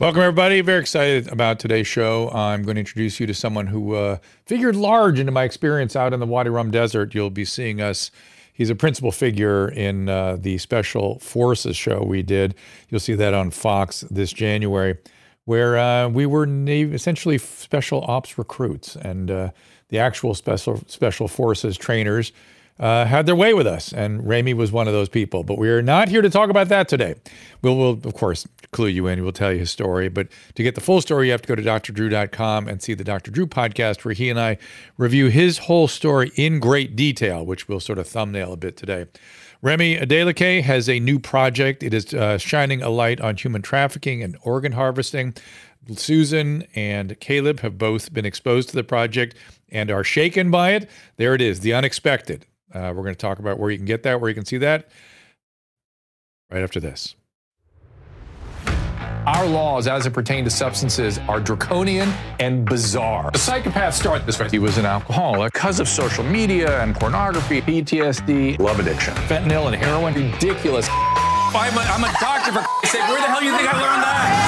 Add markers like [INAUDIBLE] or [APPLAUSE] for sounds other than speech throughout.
Welcome, everybody. Very excited about today's show. I'm going to introduce you to someone who uh, figured large into my experience out in the Wadi Rum Desert. You'll be seeing us. He's a principal figure in uh, the Special Forces show we did. You'll see that on Fox this January, where uh, we were essentially special ops recruits, and uh, the actual special special forces trainers uh, had their way with us, and Remi was one of those people. But we are not here to talk about that today. We'll, we'll of course, clue you in. We'll tell you his story. But to get the full story, you have to go to drdrew.com and see the Dr. Drew podcast, where he and I review his whole story in great detail, which we'll sort of thumbnail a bit today. Remi Adeleke has a new project. It is uh, shining a light on human trafficking and organ harvesting. Susan and Caleb have both been exposed to the project and are shaken by it. There it is, the unexpected. Uh, we're going to talk about where you can get that, where you can see that right after this. Our laws, as it pertains to substances, are draconian and bizarre. The psychopaths start this way. He was an alcoholic because of social media and pornography, PTSD, love addiction, fentanyl and heroin. Ridiculous. I'm a, I'm a doctor, for sake. Where the hell do you think I learned that?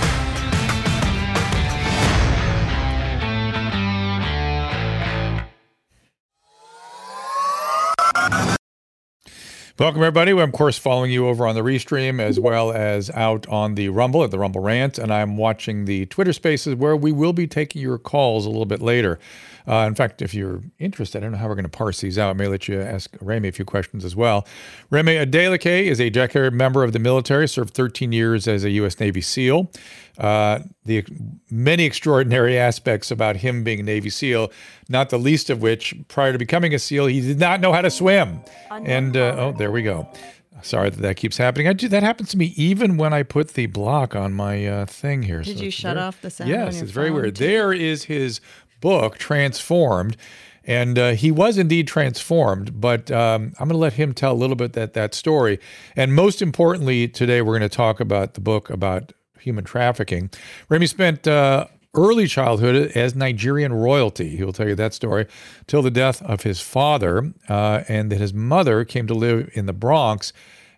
Welcome, everybody. I'm, of course, following you over on the Restream as well as out on the Rumble at the Rumble Rant. And I'm watching the Twitter spaces where we will be taking your calls a little bit later. Uh, in fact, if you're interested, I don't know how we're going to parse these out. I may let you ask Remi a few questions as well. Remi Adeleke is a declared member of the military, served 13 years as a U.S. Navy SEAL. Uh, the many extraordinary [LAUGHS] aspects about him being a Navy SEAL, not the least of which, prior to becoming a SEAL, he did not know how to swim. And uh, oh, there we go. Sorry that that keeps happening. I do, that happens to me even when I put the block on my uh, thing here. Did so you shut very, off the sound? Yes, it's very weird. There is his book, Transformed. And uh, he was indeed transformed, but um, I'm going to let him tell a little bit that that story. And most importantly, today we're going to talk about the book about human trafficking. Remi spent uh, early childhood as Nigerian royalty. He will tell you that story till the death of his father, uh, and that his mother came to live in the Bronx.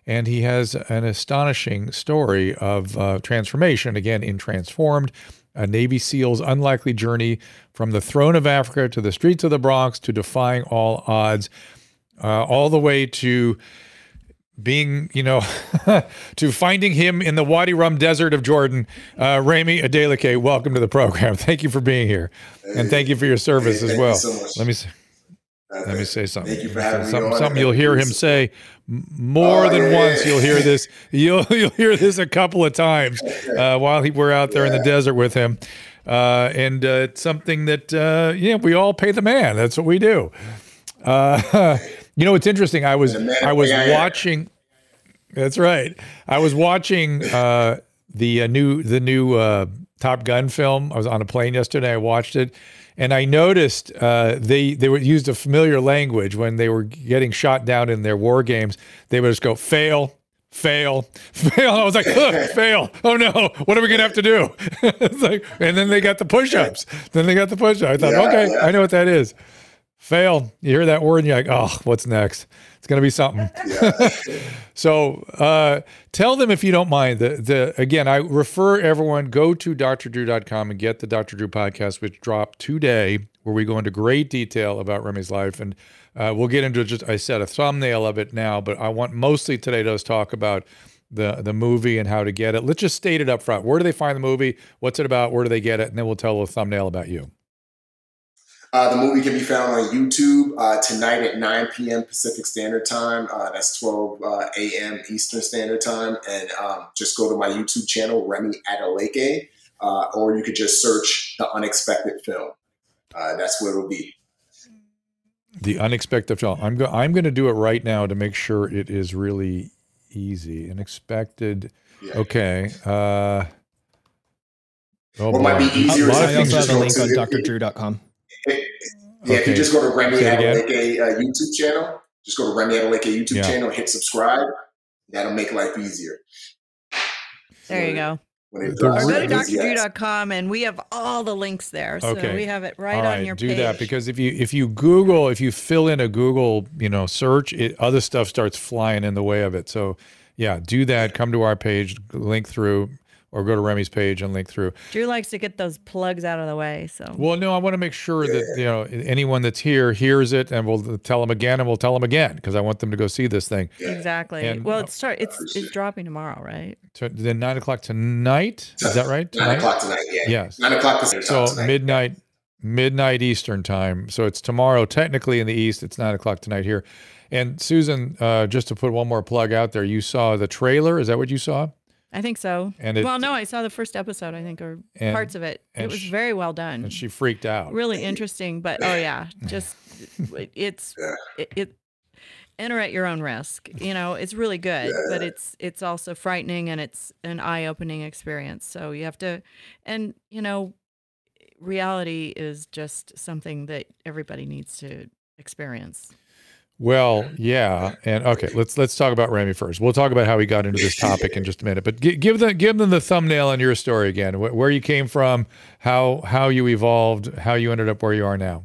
And he has an astonishing story of uh, transformation, again, in Transformed a Navy SEAL's unlikely journey from the throne of Africa to the streets of the Bronx to defying all odds, uh, all the way to being, you know, [LAUGHS] to finding him in the Wadi Rum desert of Jordan. Uh, Remi Adeleke, welcome to the program. [LAUGHS] Thank you for being here. Hey, and thank you for your service hey, as well. So Let me say. Let me say something. Thank you for having something, me something you'll hear him say more oh, than yeah, once. Yeah. You'll hear this. [LAUGHS] You'll you'll hear this a couple of times [LAUGHS] uh, while he, we're out there yeah. in the desert with him, uh, and uh, it's something that uh, yeah we all pay the man. That's what we do. Uh, [LAUGHS] you know, it's interesting. I was I was watching. That's right. I was watching uh, the new the new Top Gun film. I was on a plane yesterday. I watched it and I noticed uh, they they would used a familiar language when they were getting shot down in their war games. They would just go fail, fail, [LAUGHS] fail. I was like, fail. Oh no, what are we gonna have to do? [LAUGHS] it's like, and then they got the push-ups. Then they got the push-ups. I thought, yeah, okay, yeah. I know what that is. Fail. You hear that word, and you're like, oh, what's next? It's going to be something. Yeah. [LAUGHS] so uh, tell them if you don't mind. The, the again, I refer everyone go to drdrew.com and get the Dr. Drew podcast, which dropped today, where we go into great detail about Remi's life, and uh, we'll get into just I said a thumbnail of it now, but I want mostly today to talk about the the movie and how to get it. Let's just state it up front. Where do they find the movie? What's it about? Where do they get it? And then we'll tell a thumbnail about you. Uh, the movie can be found on YouTube uh, tonight at 9 p.m. Pacific Standard Time. Uh, that's 12 uh, a.m. Eastern Standard Time. And um, just go to my YouTube channel, Remi Adeleke, uh, or you could just search The Unexpected Film. Uh, that's where it'll be. The Unexpected Film. I'm, go- I'm going to do it right now to make sure it is really easy. Unexpected. Yeah. Okay. Uh, oh, what might be easier is I also have a link on drdrew.com. Yeah, okay. if you just go to Remi Adeleke uh, YouTube channel, just go to Remi Adeleke YouTube yeah. channel, hit subscribe. That'll make life easier. There you go. When it The Or go to Yes. drdrew.com and we have all the links there. So Okay. we have it right All on your do page. Do that because if you if you Google if you fill in a Google you know search, it other stuff starts flying in the way of it. So yeah, do that. Come to our page, link through, or go to Remi's page and link through. Drew likes to get those plugs out of the way. So Well, no, I want to make sure that you know anyone that's here hears it, and we'll tell them again, and we'll tell them again because I want them to go see this thing. exactly. And- well, it's start. It's it's dropping tomorrow, right? So then nine o'clock tonight. Is that right? Nine o'clock tonight. Yeah. Yes. Nine o'clock Pacific So tonight. midnight, midnight Eastern time. So it's tomorrow, technically in the East. It's nine o'clock tonight here. And Susan, uh, just to put one more plug out there, you saw the trailer. Is that what you saw? I think so. And it- well, no, I saw the first episode. I think, or And- parts of it. It was sh- very well done. And she freaked out. really interesting. But oh yeah, just it's it, it enter at your own risk. You know, it's really good, but it's it's also frightening and it's an eye opening experience. So you have to, and you know, reality is just something that everybody needs to experience. Well, yeah, and okay, let's let's talk about Remi first. We'll talk about how he got into this topic in just a minute. But gi- give them give them the thumbnail on your story again. Wh- where you came from, how how you evolved, how you ended up where you are now.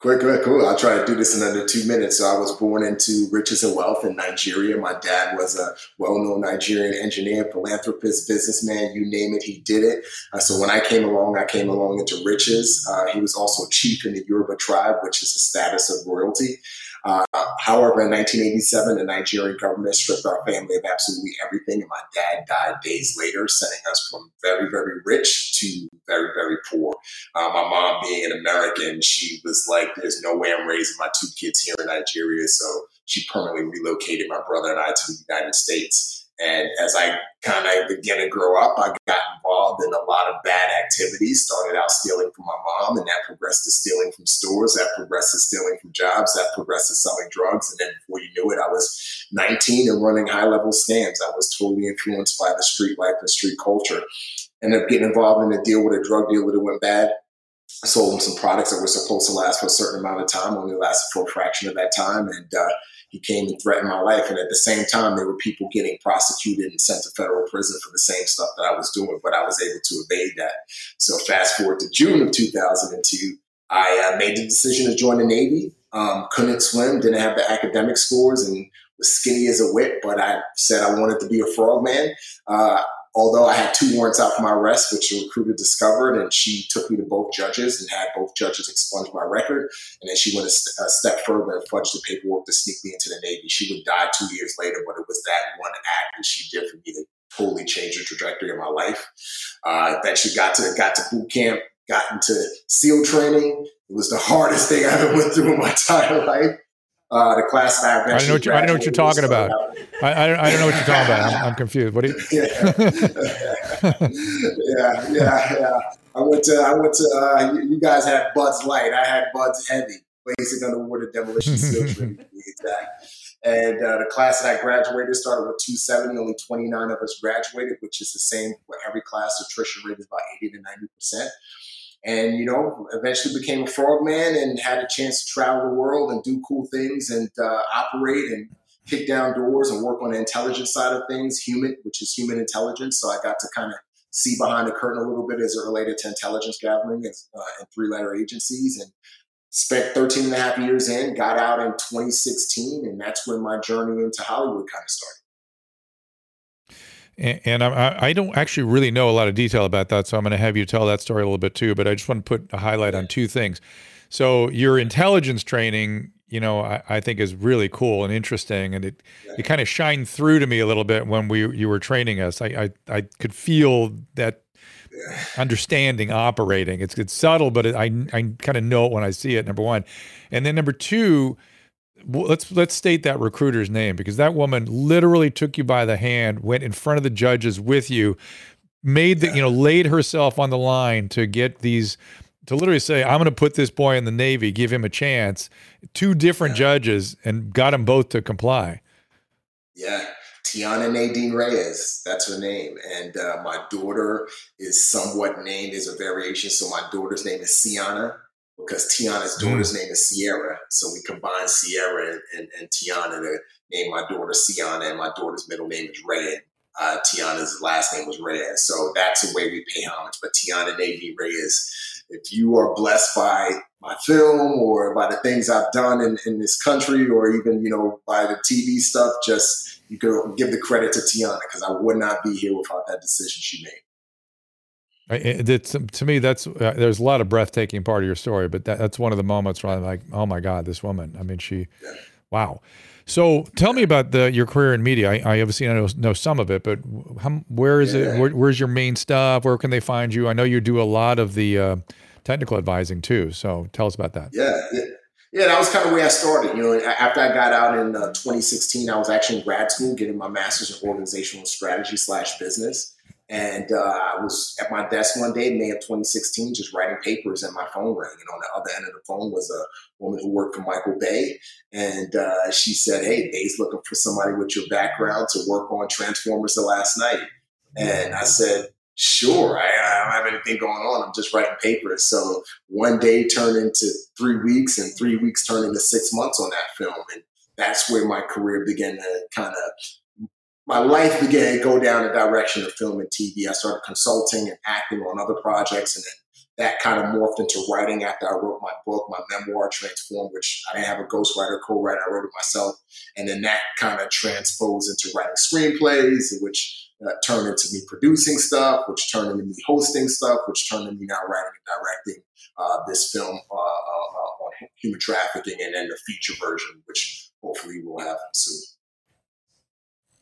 Quick, quick, cool. I'll try to do this in under two minutes. So I was born into riches and wealth in Nigeria. My dad was a well-known Nigerian engineer, philanthropist, businessman, you name it, he did it. Uh, so when I came along, I came along into riches. Uh, he was also chief in the Yoruba tribe, which is a status of royalty. Uh, however, in 1987, the Nigerian government stripped our family of absolutely everything, and my dad died days later, sending us from very, very rich to very, very poor. Uh, my mom, being an American, she was like, "There's no way I'm raising my two kids here in Nigeria," so she permanently relocated my brother and I to the United States. And as I kind of began to grow up, I got involved in a lot of bad activities. Started out stealing from my mom, and that progressed to stealing from stores. That progressed to stealing from jobs. That progressed to selling drugs. And then before you knew it, I was 19 and running high level scams. I was totally influenced by the street life and street culture. Ended up getting involved in a deal with a drug dealer that went bad. I Sold him some products that were supposed to last for a certain amount of time, only lasted for a fraction of that time. And uh, he came and threatened my life. And at the same time, there were people getting prosecuted and sent to federal prison for the same stuff that I was doing, but I was able to evade that. So fast forward to June of 2002, I uh, made the decision to join the Navy. Um, couldn't swim, didn't have the academic scores, and was skinny as a whip. But I said I wanted to be a frogman. Uh, although I had two warrants out for my arrest, which a recruiter discovered, and she took me to both judges and had both judges expunge my record. And then she went a, st- a step further and fudged the paperwork to sneak me into the Navy. She would die two years later, but it was that one act that she did for me that totally changed the trajectory of my life. Uh, she got to got to boot camp, got into SEAL training. It was the hardest thing I ever went through in my [LAUGHS] entire life. Uh, the class that I I don't know what you, I don't know what you're talking about. I, I, I don't know what you're talking about. I'm, I'm confused. What do you? [LAUGHS] yeah, [LAUGHS] yeah, yeah, yeah. I went to, I went to. Uh, you, guys had Bud's Light. I had Bud's Heavy, basic underwater demolition seal [LAUGHS] training exact. And uh, the class that I graduated started with 270. Only 29 of us graduated, which is the same for every class. Attrition rate is about 80 to 90 percent. And you know, eventually became a frogman and had a chance to travel the world and do cool things and uh, operate and kick down doors and work on the intelligence side of things, human, which is human intelligence. So I got to kind of see behind the curtain a little bit as it related to intelligence gathering and, uh, and three letter agencies and spent 13 and a half years in, got out in 2016. And that's when my journey into Hollywood kind of started. And, I, I don't actually really know a lot of detail about that, so I'm going to have you tell that story a little bit too. But I just want to put a highlight on two things. So your intelligence training, you know, I, I think is really cool and interesting, and it it kind of shined through to me a little bit when we you were training us. I I, I could feel that understanding operating. It's it's subtle, but it, I I kind of know it when I see it. Number one, and then number two let's let's state that recruiter's name because that woman literally took you by the hand, went in front of the judges with you, made the you know laid herself on the line to get these to literally say I'm going to put this boy in the Navy, give him a chance. Two different judges and got them both to comply. Yeah. Tiana Nadine Reyes, that's her name. And uh, my daughter is somewhat named as a variation. So my daughter's name is Siana because Tiana's daughter's name is Sierra. So we combined Sierra and, and, and Tiana to name my daughter Siana, and my daughter's middle name is Ray. uh, Tiana's last name was Reyes. So that's the way we pay homage. But Tiana Navy Reyes, if you are blessed by my film or by the things I've done in, in this country or even, you know, by the TV stuff, just you could give the credit to Tiana because I would not be here without that decision she made. It's, to me, that's uh, there's a lot of breathtaking part of your story, but that, that's one of the moments where I'm like, oh my God, this woman. I mean, she, wow. So tell me about the your career in media. I, I obviously know, know some of it, but how, where is yeah. it? Where, where's your main stuff? Where can they find you? I know you do a lot of the uh, technical advising too. So tell us about that. Yeah, yeah, yeah, that was kind of where I started. You know, after I got out in uh, 2016, I was actually in grad school getting my master's in organizational strategy slash business. And uh, I was at my desk one day, May of 2016, just writing papers, and my phone rang. And on the other end of the phone was a woman who worked for Michael Bay. And uh, she said, Hey, Bay's looking for somebody with your background to work on Transformers the Last Knight. And I said, Sure, I, I don't have anything going on. I'm just writing papers. So one day turned into three weeks, and three weeks turned into six months on that film. And that's where my career began to kind of my life began to go down the direction of film and TV. I started consulting and acting on other projects, and then that kind of morphed into writing after I wrote my book, my memoir, Transform, which I didn't have a ghostwriter, co-writer. I wrote it myself, and then that kind of transposed into writing screenplays, which uh, turned into me producing stuff, which turned into me hosting stuff, which turned into me now writing and directing uh, this film uh, uh, uh on human trafficking, and then the feature version, which hopefully we'll have soon.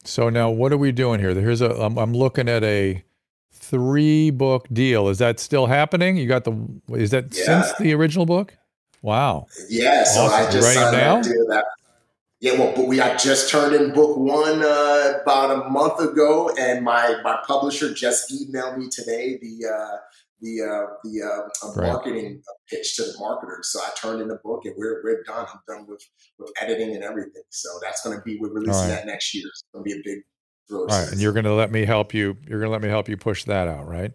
So now, what are we doing here? Here's a. I'm, I'm looking at a three book deal. Is that still happening? You got the. Is that yeah. since the original book? Wow. Yeah. So awesome. I just that deal. That, yeah. Well, but we I just turned in book one uh, about a month ago, and my my publisher just emailed me today the uh, the uh, the uh, marketing pitch to the marketers. So I turned in the book, and we're we're done. I'm done with with editing and everything. So that's going to be we're releasing right. that next year. It's going to be a big. All right, and you're going to let me help you. You're going to let me help you push that out, right?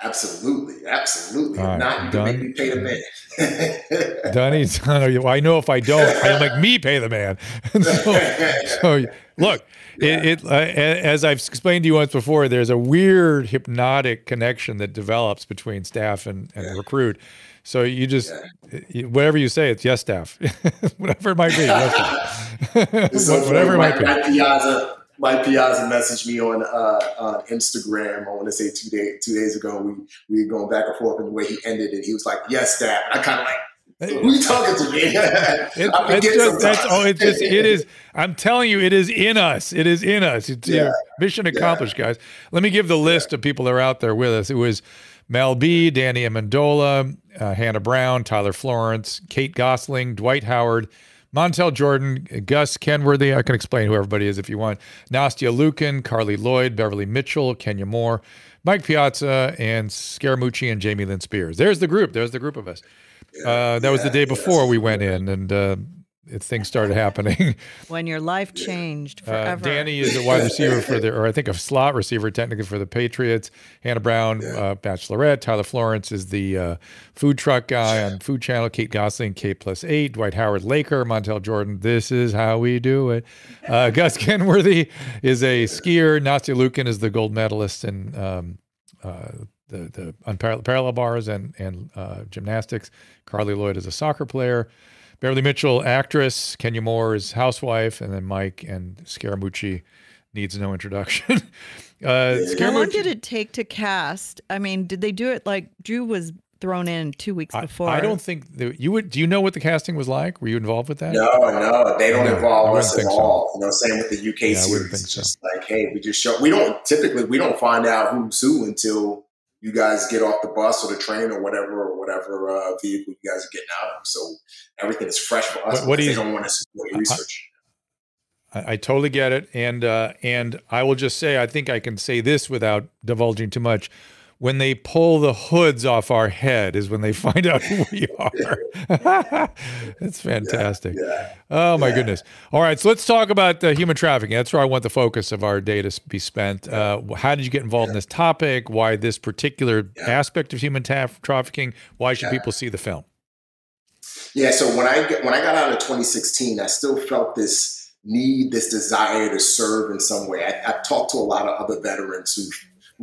Absolutely, absolutely. Right, not, you done. can [LAUGHS] make me pay the man. Dunny, done. I know if I don't, I'll make me pay the man. so, so, look, [LAUGHS] yeah. it, it uh, as I've explained to you once before, there's a weird hypnotic connection that develops between staff and, and yeah. recruit. So you just yeah. whatever you say, it's yes, staff, [LAUGHS] whatever it might be. Yes, [LAUGHS] whatever it might be. Piazza, Mike Piazza messaged me on uh, on Instagram. I want to say two days two days ago. We we were going back and forth, and the way he ended it, he was like, "Yes, Dad." I kind of like. Who you talking to me? it, [LAUGHS] it's just, that's, oh, it's just, it is, I'm telling you, it is in us. It is in us. It's yeah. mission accomplished, yeah. guys. Let me give the list yeah. of people that are out there with us. It was Mel B, Danny Amendola, uh, Hannah Brown, Tyler Florence, Kate Gosselin, Dwight Howard, Montel Jordan, Gus Kenworthy. I can explain who everybody is if you want. Nastia Liukin, Carli Lloyd, Beverly Mitchell, Kenya Moore, Mike Piazza, and Scaramucci and Jamie Lynn Spears. There's the group. There's the group of us. Uh, that was the day before we went in, and uh, things started happening. [LAUGHS] When your life changed uh, forever. Uh, Danny is a wide receiver for the, or I think a slot receiver technically for the Patriots. Hannah Brown, uh, Bachelorette. Tyler Florence is the uh, food truck guy on Food Channel. Kate Gosselin, Kate plus eight. Dwight Howard, Laker. Montel Jordan, this is how we do it. Uh, [LAUGHS] Gus Kenworthy is a skier. Nastia Liukin is the gold medalist and um, uh, the the unparalleled parallel bars and and gymnastics. Carli Lloyd is a soccer player. Beverly Mitchell, actress, Kenya Moore is housewife, and then Mike and Scaramucci needs no introduction. [LAUGHS] uh, How long did it take to cast? I mean, did they do it like Drew was thrown in two weeks before? I, I don't think that you would. Do you know what the casting was like? Were you involved with that? No, no, they don't no, involve us at all. So. You know, same with the UK yeah, series. I wouldn't think so. Just like, hey, we just show. We don't typically we don't find out who's who until you guys get off the bus or the train or whatever or whatever uh, vehicle you guys are getting out of. So everything is fresh for us. What, what do you, don't want to support research. I, I, totally get it, and uh, and I will just say I think I can say this without divulging too much when they pull the hoods off our head is when they [LAUGHS] find out who we are. [LAUGHS] it's fantastic. Yeah, yeah, oh my yeah. goodness. All right, so let's talk about uh, human trafficking. That's where I want the focus of our day to be spent. Uh, how did you get involved in this topic? Why this particular aspect of human ta- trafficking? Why should people see the film? Yeah, so when I when I got out of 2016, I still felt this need, this desire to serve in some way. I, have talked to a lot of other veterans who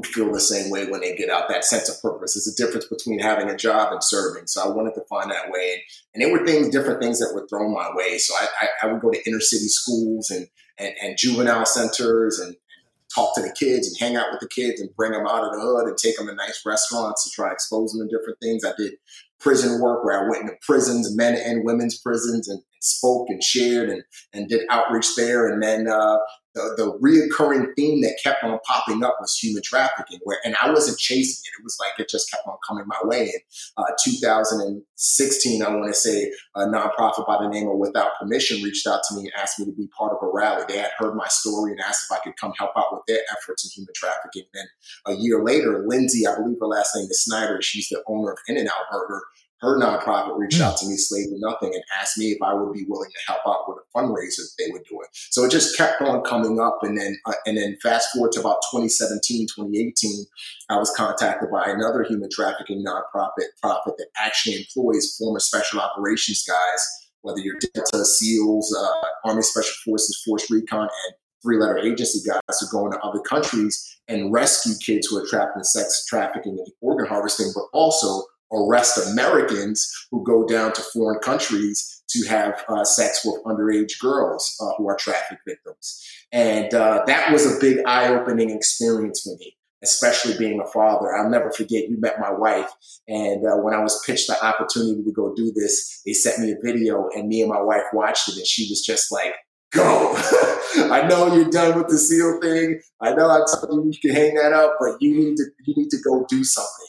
feel the same way when they get out. That sense of purpose. There's a difference between having a job and serving. So I wanted to find that way, and, and there were things, different things that were thrown my way. So I, I, I would go to inner city schools and, and, and juvenile centers and talk to the kids and hang out with the kids and bring them out of the hood and take them to nice restaurants to try expose them to different things. I did prison work where I went into prisons, men and women's prisons, and, spoke and shared and, and did outreach there. And then uh, the, the reoccurring theme that kept on popping up was human trafficking, where and I wasn't chasing it. It was like it just kept on coming my way. In uh, 2016, I want to say a nonprofit by the name of Without Permission reached out to me and asked me to be part of a rally. They had heard my story and asked if I could come help out with their efforts in human trafficking. And then a year later, Lindsay, I believe her last name is Snyder, she's the owner of In-N-Out Burger her nonprofit reached out to me, Slave to Nothing, and asked me if I would be willing to help out with a fundraiser that they were doing. So it just kept on coming up, and then uh, and then fast forward to about 2017, 2018, I was contacted by another human trafficking nonprofit profit that actually employs former special operations guys, whether you're Delta, SEALs, uh, Army Special Forces, Force Recon, and three-letter agency guys who go into other countries and rescue kids who are trapped in sex trafficking and organ harvesting, but also arrest Americans who go down to foreign countries to have uh, sex with underage girls uh, who are trafficked victims. And uh, that was a big eye opening experience for me, especially being a father. I'll never forget, you met my wife. And uh, when I was pitched the opportunity to go do this, they sent me a video, and me and my wife watched it, and she was just like, Go. [LAUGHS] I know you're done with the SEAL thing. I know I told you you can hang that up, but you need to you need to go do something.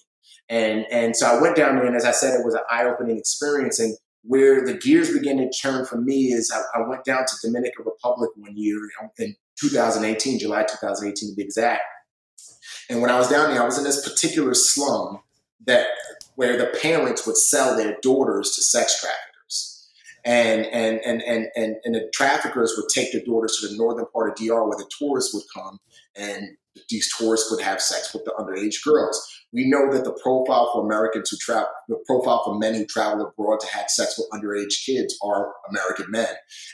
And and so I went down there, and as I said, it was an eye opening experience. And where the gears began to turn for me is I, I went down to Dominican Republic one year in 2018, July 2018 to be exact. And when I was down there, I was in this particular slum that where the parents would sell their daughters to sex traffickers. And and and and and, and the traffickers would take their daughters to the northern part of DR where the tourists would come and these tourists would have sex with the underage girls. We know that the profile for Americans who travel, the profile for men who travel abroad to have sex with underage kids are American men.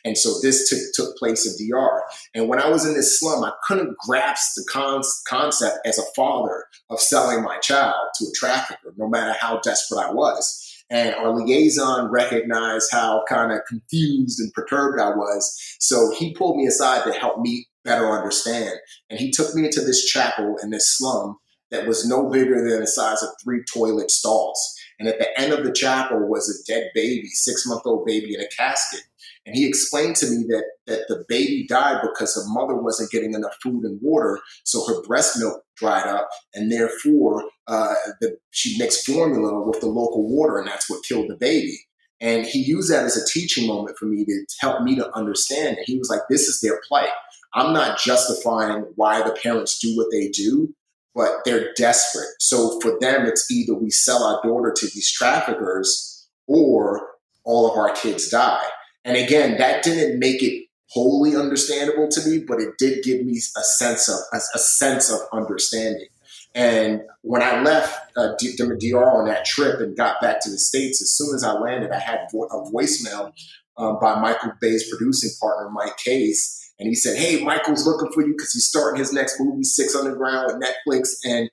And so this took, took place in DR. And when I was in this slum, I couldn't grasp the con- concept as a father of selling my child to a trafficker, no matter how desperate I was. And our liaison recognized how kind of confused and perturbed I was. So he pulled me aside to help me better understand. And he took me into this chapel in this slum that was no bigger than the size of three toilet stalls. And at the end of the chapel was a dead baby, six month old baby in a casket. And he explained to me that, that the baby died because the mother wasn't getting enough food and water, so her breast milk dried up, and therefore uh, the, she mixed formula with the local water, and that's what killed the baby. And he used that as a teaching moment for me to help me to understand. And he was like, This is their plight. I'm not justifying why the parents do what they do, but they're desperate. So for them, it's either we sell our daughter to these traffickers or all of our kids die. And again, that didn't make it wholly understandable to me, but it did give me a sense of a, a sense of understanding. And when I left uh, DR on that trip and got back to the States, as soon as I landed, I had a voicemail um, by Michael Bay's producing partner, Mike Case, and he said, "Hey, Michael's looking for you because he's starting his next movie, Six Underground, with Netflix, and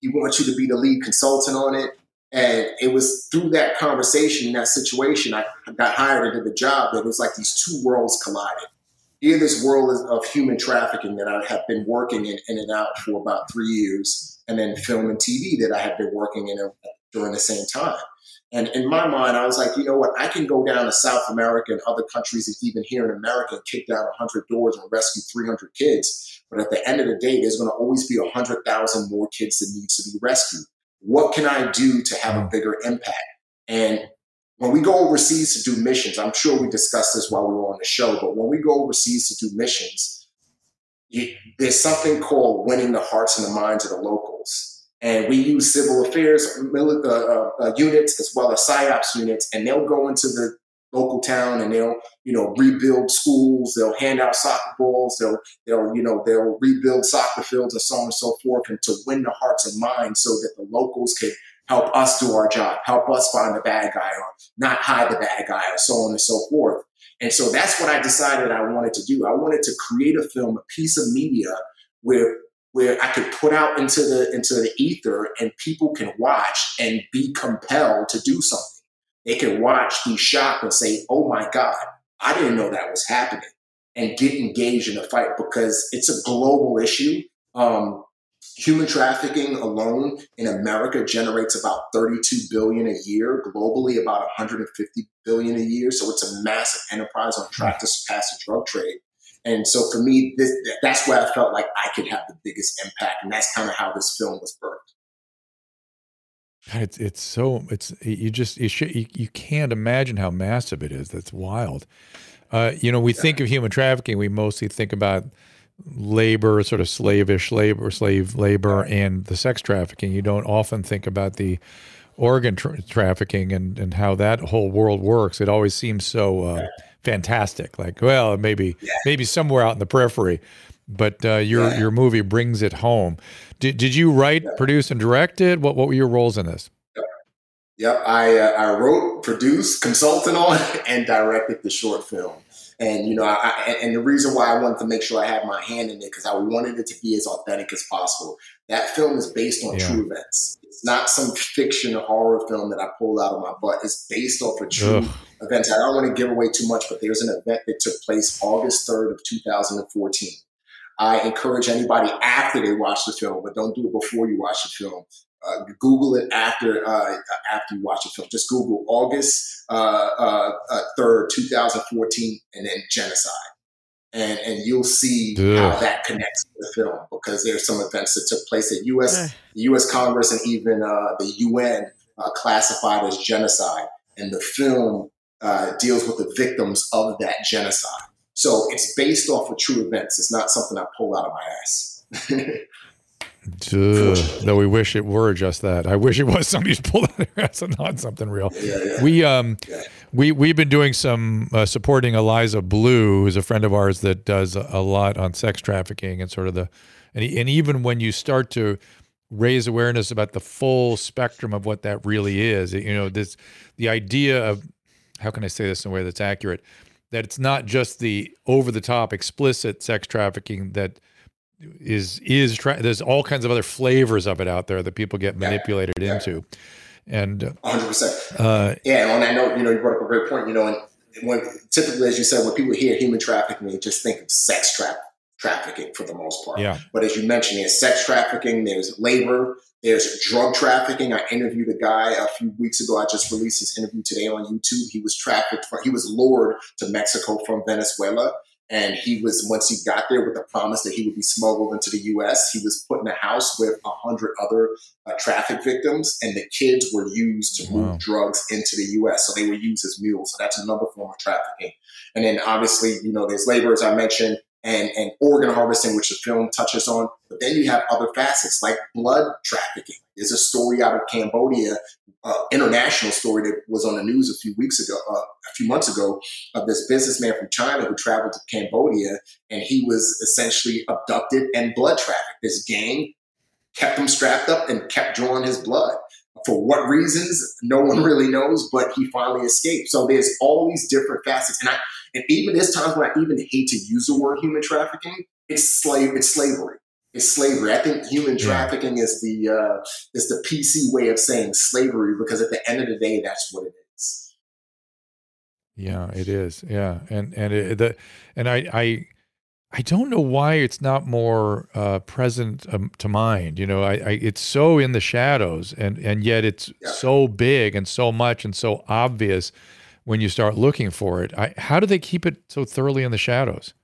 he wants you to be the lead consultant on it." And it was through that conversation, that situation, I got hired into the job. That it was like these two worlds collided. Here, this world of human trafficking that I have been working in, in and out for about three years, and then film and TV that I had been working in uh, during the same time. And in my mind, I was like, you know what? I can go down to South America and other countries, and even here in America, kick down 100 doors and rescue 300 kids. But at the end of the day, there's going to always be 100,000 more kids that needs to be rescued. What can I do to have a bigger impact? And when we go overseas to do missions, I'm sure we discussed this while we were on the show, but when we go overseas to do missions, you, there's something called winning the hearts and the minds of the locals and we use civil affairs uh, uh, uh, units as well as psyops units, and they'll go into the local town and they'll you know rebuild schools they'll hand out soccer balls they'll they'll you know they'll rebuild soccer fields and so on and so forth and to win the hearts and minds so that the locals can help us do our job help us find the bad guy or not hide the bad guy or so on and so forth And so that's what I decided I wanted to do. I wanted to create a film, a piece of media where where I could put out into the into the ether and people can watch and be compelled to do something. They can watch, be shocked, and say, "Oh my God, I didn't know that was happening," and get engaged in the fight because it's a global issue. Um, human trafficking alone in America generates about 32 billion a year, globally about 150 billion a year. So it's a massive enterprise on track to surpass the drug trade. And so for me, this, that's where I felt like I could have the biggest impact, and that's kind of how this film was birthed. It's it's so it's you just you, sh- you, you can't imagine how massive it is. That's wild. Uh, you know, we yeah. think of human trafficking, we mostly think about labor, sort of slavish labor, slave labor, and the sex trafficking. You don't often think about the organ tra- trafficking and, and how that whole world works. It always seems so uh, fantastic. Like, well, maybe yeah. maybe somewhere out in the periphery, but uh, your yeah. your movie brings it home. Did did you write, yeah. produce, and direct it? What what were your roles in this? Yep, yep. I uh, I wrote, produced, consulted on, [LAUGHS] and directed the short film. And you know, I, and the reason why I wanted to make sure I had my hand in it because I wanted it to be as authentic as possible. That film is based on true events. It's not some fiction horror film that I pulled out of my butt. It's based off a true Ugh. events. I don't want to give away too much, but there's an event that took place August 3rd of 2014. I encourage anybody after they watch the film, but don't do it before you watch the film. Uh, Google it after uh, after you watch the film. Just Google August uh, uh, uh, third, two thousand fourteen, and then genocide, and and you'll see Ugh. how that connects to the film because there's some events that took place at U.S. the U.S. Congress and even uh, the UN uh, classified as genocide, and the film uh, deals with the victims of that genocide. So it's based off of true events. It's not something I pulled out of my ass. [LAUGHS] Though we wish it were just that. I wish it was somebody's pulled out their ass and not something real. Yeah, yeah. We um yeah. we we've been doing some uh, supporting Eliza Bleu, who's a friend of ours that does a, a lot on sex trafficking and sort of the and and even when you start to raise awareness about the full spectrum of what that really is, you know, this the idea of how can I say this in a way that's accurate that it's not just the over the top explicit sex trafficking that is is there's all kinds of other flavors of it out there that people get manipulated yeah. into. And 100. Uh, percent uh, Yeah, and on that note, you know, you brought up a great point. You know, and when typically, as you said, when people hear human trafficking, they just think of sex trafficking trafficking for the most part. Yeah. But as you mentioned, there's sex trafficking, there's labor, there's drug trafficking. I interviewed a guy a few weeks ago. I just released his interview today on YouTube. He was trafficked, for, he was lured to Mexico from Venezuela. And he was, once he got there with the promise that he would be smuggled into the US, he was put in a house with a hundred other uh, traffic victims. And the kids were used to move drugs into the US. So they were used as mules. So that's another form of trafficking. And then obviously, you know, there's labor, as I mentioned, and, and organ harvesting, which the film touches on. But then you have other facets like blood trafficking. There's a story out of Cambodia, uh, international story that was on the news a few weeks ago, uh, a few months ago, of this businessman from China who traveled to Cambodia and he was essentially abducted and blood trafficked. This gang kept him strapped up and kept drawing his blood. For what reasons, no one really knows, but he finally escaped. So there's all these different facets. And I, and even there's times when I even hate to use the word human trafficking. It's slave. It's slavery. It's slavery. I think human trafficking is the uh, is the PC way of saying slavery because at the end of the day, that's what it is. Yeah, it is. Yeah, and and it, the and I I I don't know why it's not more uh, present um, to mind. You know, I, I, it's so in the shadows, and and yet it's yeah. so big and so much and so obvious when you start looking for it. I, how do they keep it so thoroughly in the shadows?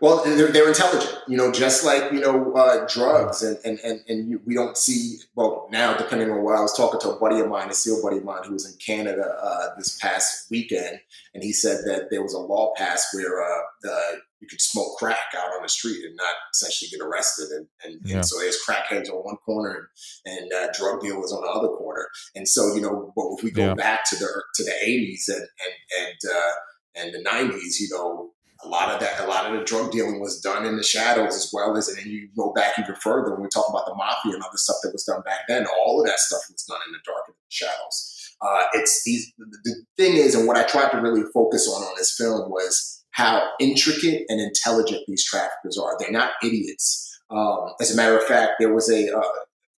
Well, they're, they're intelligent, you know, just like, you know, uh, drugs. And, and, and, and you, we don't see, well, now, depending on what I was talking to a buddy of mine, a SEAL buddy of mine who was in Canada uh, this past weekend. And he said that there was a law passed where uh, the, you could smoke crack out on the street and not essentially get arrested. And, and, yeah. and so there's crackheads on one corner and, and uh, drug dealers on the other corner. And so, you know, but if we go yeah. back to the, to the 80s and, and, and, uh, and the 90s, you know, a lot of that, a lot of the drug dealing was done in the shadows as well as, and then you go back even further when we talk about the mafia and other stuff that was done back then. All of that stuff was done in the dark and the shadows. Uh, it's these. The thing is, and what I tried to really focus on on this film was how intricate and intelligent these traffickers are. They're not idiots. Um, as a matter of fact, there was a uh,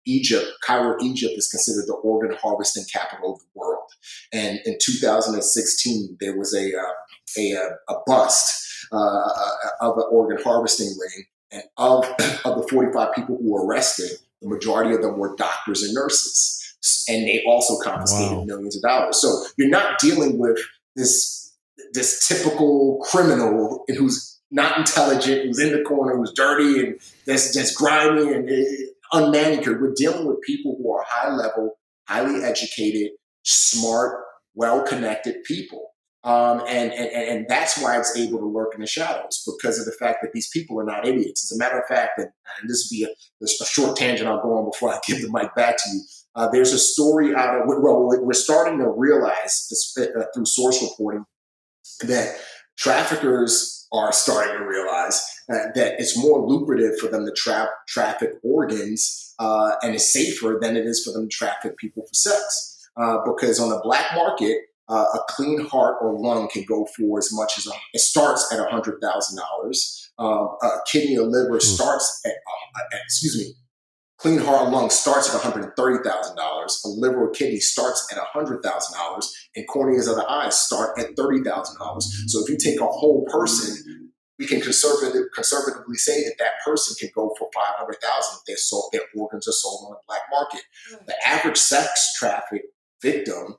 Egypt, Cairo, Egypt is considered the organ harvesting capital of the world. And in 2016, there was a uh, a, a, bust uh, of an organ harvesting ring, and of [CLEARS THROAT] of the 45 people who were arrested, the majority of them were doctors and nurses, and they also confiscated wow. millions of dollars. So you're not dealing with this this typical criminal who's not intelligent, who's in the corner, who's dirty and that's that's grimy and uh, unmanicured. We're dealing with people who are high level, highly educated, smart, well connected people. Um, and, and, and that's why it's able to lurk in the shadows because of the fact that these people are not idiots. As a matter of fact, and, and this will be a, a, short tangent I'll go on before I give the mic back to you. Uh, there's a story out of, well, we're starting to realize this, uh, through source reporting that traffickers are starting to realize uh, that it's more lucrative for them to tra- traffic organs uh, and it's safer than it is for them to traffic people for sex. Uh, because on the black market, uh, a clean heart or lung can go for as much as a, it starts at hundred thousand um, dollars. A kidney or liver mm. starts at, uh, excuse me, clean heart or lung starts at one hundred thirty thousand dollars. A liver or kidney starts at hundred thousand dollars, and corneas of the eyes start at thirty thousand dollars. So if you take a whole person we can conservative, conservatively say that that person can go for 500,000 if their, sold, their organs are sold on the black market. The average sex traffic victim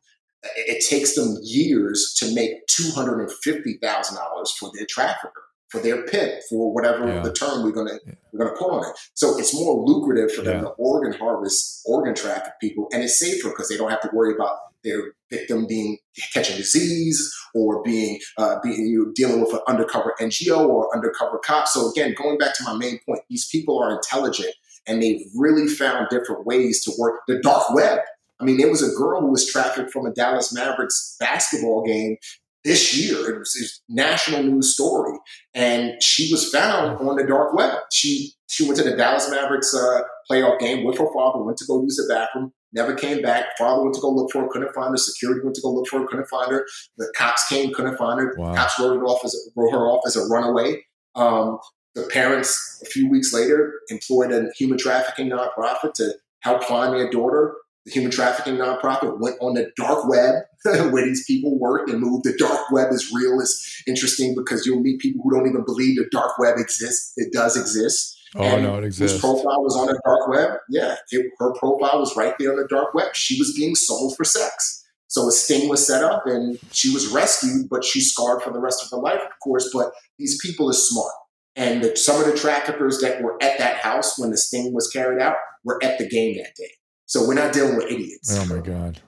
it takes them years to make $250,000 for their trafficker, for their pimp, for whatever yeah. the term we're gonna yeah. we're gonna put on it. So it's more lucrative for them yeah. to organ harvest, organ traffic people, and it's safer because they don't have to worry about their victim being catching disease or being uh, being you know, dealing with an undercover NGO or undercover cop. So again, going back to my main point, these people are intelligent and they've really found different ways to work the dark web I mean, there was a girl who was trafficked from a Dallas Mavericks basketball game this year. It was a national news story, and she was found on the dark web. She she went to the Dallas Mavericks uh, playoff game with her father. Went to go use the bathroom. Never came back. Father went to go look for her, couldn't find her. Security went to go look for her, couldn't find her. The cops came, couldn't find her. Wow. Cops wrote it off as wrote her off as a runaway. Um, the parents, a few weeks later, employed a human trafficking nonprofit to help find their daughter the human trafficking nonprofit went on the dark web [LAUGHS] where these people work and move. The dark web is real. It's interesting because you'll meet people who don't even believe the dark web exists. It does exist. Oh and no, it exists. His profile was on the dark web. Yeah, it, her profile was right there on the dark web. She was being sold for sex. So a sting was set up, and she was rescued, but she's scarred for the rest of her life, of course. But these people are smart, and the, some of the traffickers that were at that house when the sting was carried out were at the game that day. So we're not dealing with idiots. Oh my god.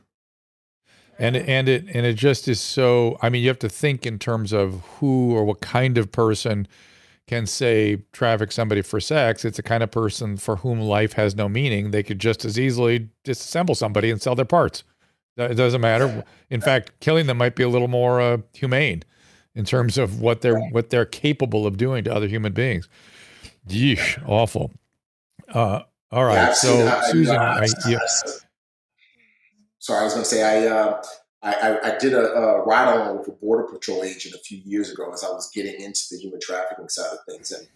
And and it and it just is so. I mean, you have to think in terms of who or what kind of person can say traffic somebody for sex. It's the kind of person for whom life has no meaning. They could just as easily disassemble somebody and sell their parts. It doesn't matter. In [LAUGHS] fact, killing them might be a little more uh, humane in terms of what they're what they're capable of doing to other human beings. Yeesh, awful. Uh, all right. Yeah, so, Susan, I, yeah. sorry, I was going to say I, uh, I, I did a, a ride on with a border patrol agent a few years ago as I was getting into the human trafficking side of things, and